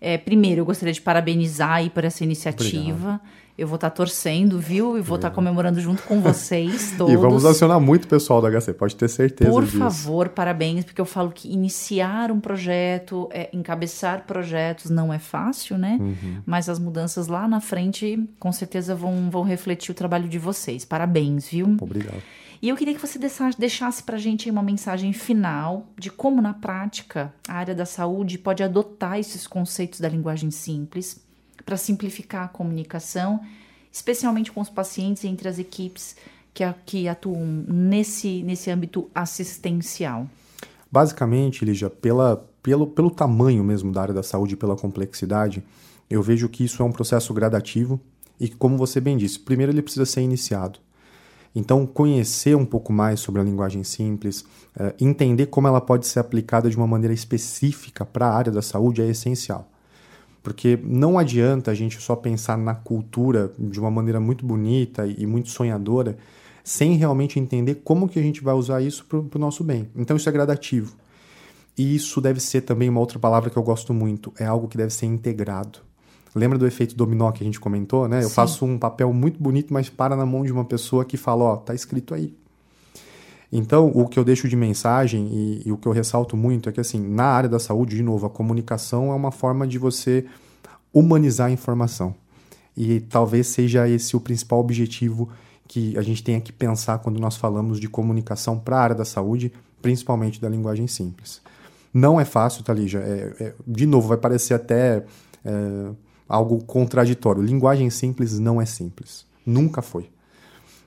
É, primeiro, eu gostaria de parabenizar aí por essa iniciativa. Obrigado. Eu vou estar tá torcendo, viu? E vou estar tá comemorando junto com [LAUGHS] vocês todos. e vamos acionar muito o pessoal da HC, pode ter certeza Por disso. favor, parabéns, porque eu falo que iniciar um projeto, é, encabeçar projetos não é fácil, né? Uhum. Mas as mudanças lá na frente, com certeza, vão, vão refletir o trabalho de vocês. Parabéns, viu? Obrigado. E eu queria que você deixasse para a gente uma mensagem final de como, na prática, a área da saúde pode adotar esses conceitos da linguagem simples para simplificar a comunicação, especialmente com os pacientes e entre as equipes que, que atuam nesse, nesse âmbito assistencial. Basicamente, Lígia, pela, pelo, pelo tamanho mesmo da área da saúde e pela complexidade, eu vejo que isso é um processo gradativo e que, como você bem disse, primeiro ele precisa ser iniciado. Então, conhecer um pouco mais sobre a linguagem simples, uh, entender como ela pode ser aplicada de uma maneira específica para a área da saúde é essencial. Porque não adianta a gente só pensar na cultura de uma maneira muito bonita e muito sonhadora, sem realmente entender como que a gente vai usar isso para o nosso bem. Então, isso é gradativo. E isso deve ser também uma outra palavra que eu gosto muito, é algo que deve ser integrado. Lembra do efeito dominó que a gente comentou, né? Eu Sim. faço um papel muito bonito, mas para na mão de uma pessoa que fala, ó, tá escrito aí. Então, o que eu deixo de mensagem e, e, o que eu ressalto muito é que, assim, na área da saúde, de novo, a comunicação é uma forma de você humanizar a informação. E talvez seja esse o principal objetivo que a gente tenha que pensar quando nós falamos de comunicação para a área da saúde, principalmente da linguagem simples. Não é fácil, Thalija. É, é, de novo, vai parecer até. É, algo contraditório. Linguagem simples não é simples. Nunca foi.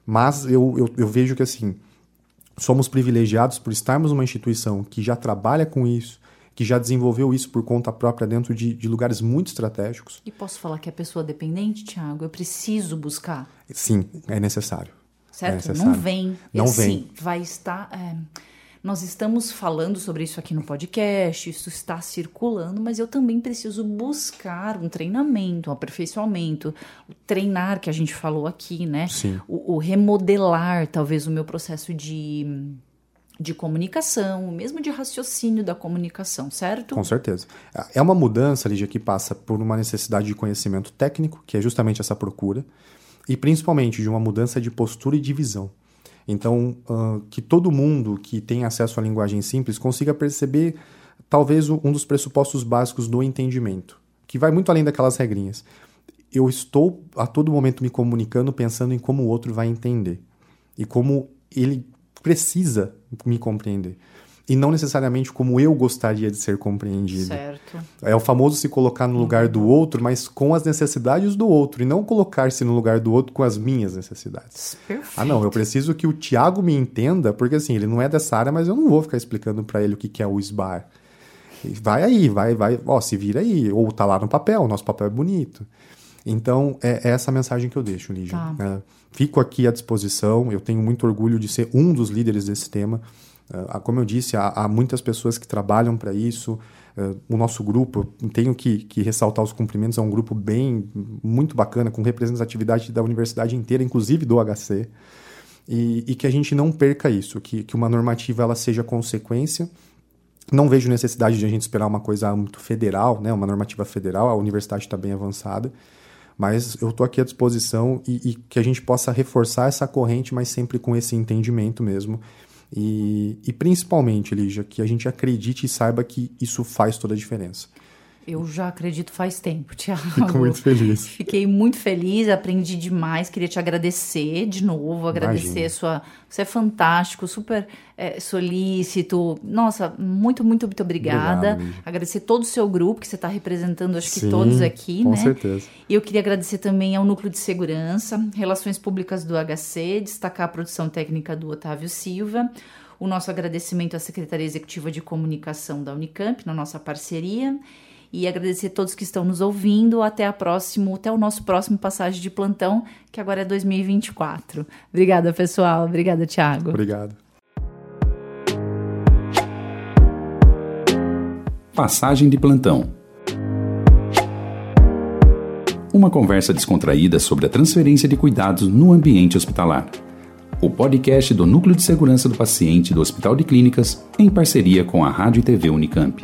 Mas eu, eu, eu vejo que assim, somos privilegiados por estarmos numa instituição que já trabalha com isso, que já desenvolveu isso por conta própria dentro de, de lugares muito estratégicos. E posso falar que a pessoa dependente, Tiago, eu preciso buscar? Sim, é necessário. Certo? É necessário. Não vem. Não vem. Vai estar. É nós estamos falando sobre isso aqui no podcast, isso está circulando, mas eu também preciso buscar um treinamento, um aperfeiçoamento, o treinar que a gente falou aqui, né? Sim. O, o remodelar, talvez, o meu processo de de comunicação, mesmo de raciocínio da comunicação, certo? Com certeza. É uma mudança, Lígia, que passa por uma necessidade de conhecimento técnico, que é justamente essa procura, e principalmente de uma mudança de postura e de visão. Então, uh, que todo mundo que tem acesso à linguagem simples consiga perceber talvez um dos pressupostos básicos do entendimento, que vai muito além daquelas regrinhas. Eu estou a todo momento me comunicando pensando em como o outro vai entender e como ele precisa me compreender e não necessariamente como eu gostaria de ser compreendido. Certo. É o famoso se colocar no lugar do outro, mas com as necessidades do outro, e não colocar-se no lugar do outro com as minhas necessidades. Perfeito. Ah, não, eu preciso que o Tiago me entenda, porque assim, ele não é dessa área, mas eu não vou ficar explicando para ele o que, que é o SBAR. Vai aí, vai, vai, ó, se vira aí, ou tá lá no papel, o nosso papel é bonito. Então, é, é essa mensagem que eu deixo, Lígia. Tá. É, fico aqui à disposição, eu tenho muito orgulho de ser um dos líderes desse tema. Uh, como eu disse, há, há muitas pessoas que trabalham para isso. Uh, o nosso grupo, tenho que, que, ressaltar os cumprimentos, é um grupo bem, muito bacana, com representatividade da universidade inteira, inclusive do HC. E, e que a gente não perca isso, que, que uma normativa ela seja consequência não vejo necessidade de a gente esperar uma coisa muito federal, né, uma normativa federal, a universidade está bem avançada, mas eu estou aqui à disposição e, e, que a gente possa reforçar essa corrente, mas sempre com esse entendimento mesmo. E, e principalmente, Lígia, que a gente acredite e saiba que isso faz toda a diferença. Eu já acredito faz tempo, [LAUGHS] Tiago. Fico muito feliz. Fiquei muito feliz, aprendi demais. Queria te agradecer de novo, agradecer Imagina. a sua. Você é fantástico, super é, solícito. Nossa, muito, muito, muito obrigada. Obrigado, agradecer todo o seu grupo que você está representando, acho Sim, que todos aqui, com né? Com certeza. E eu queria agradecer também ao Núcleo de Segurança, Relações Públicas do HC, destacar a produção técnica do Otávio Silva. O nosso agradecimento à Secretaria Executiva de Comunicação da Unicamp, na nossa parceria e agradecer a todos que estão nos ouvindo. Até a próximo, até o nosso próximo passagem de plantão, que agora é 2024. Obrigada, pessoal. Obrigada, Thiago. Obrigado. Passagem de plantão. Uma conversa descontraída sobre a transferência de cuidados no ambiente hospitalar. O podcast do Núcleo de Segurança do Paciente do Hospital de Clínicas, em parceria com a Rádio e TV Unicamp.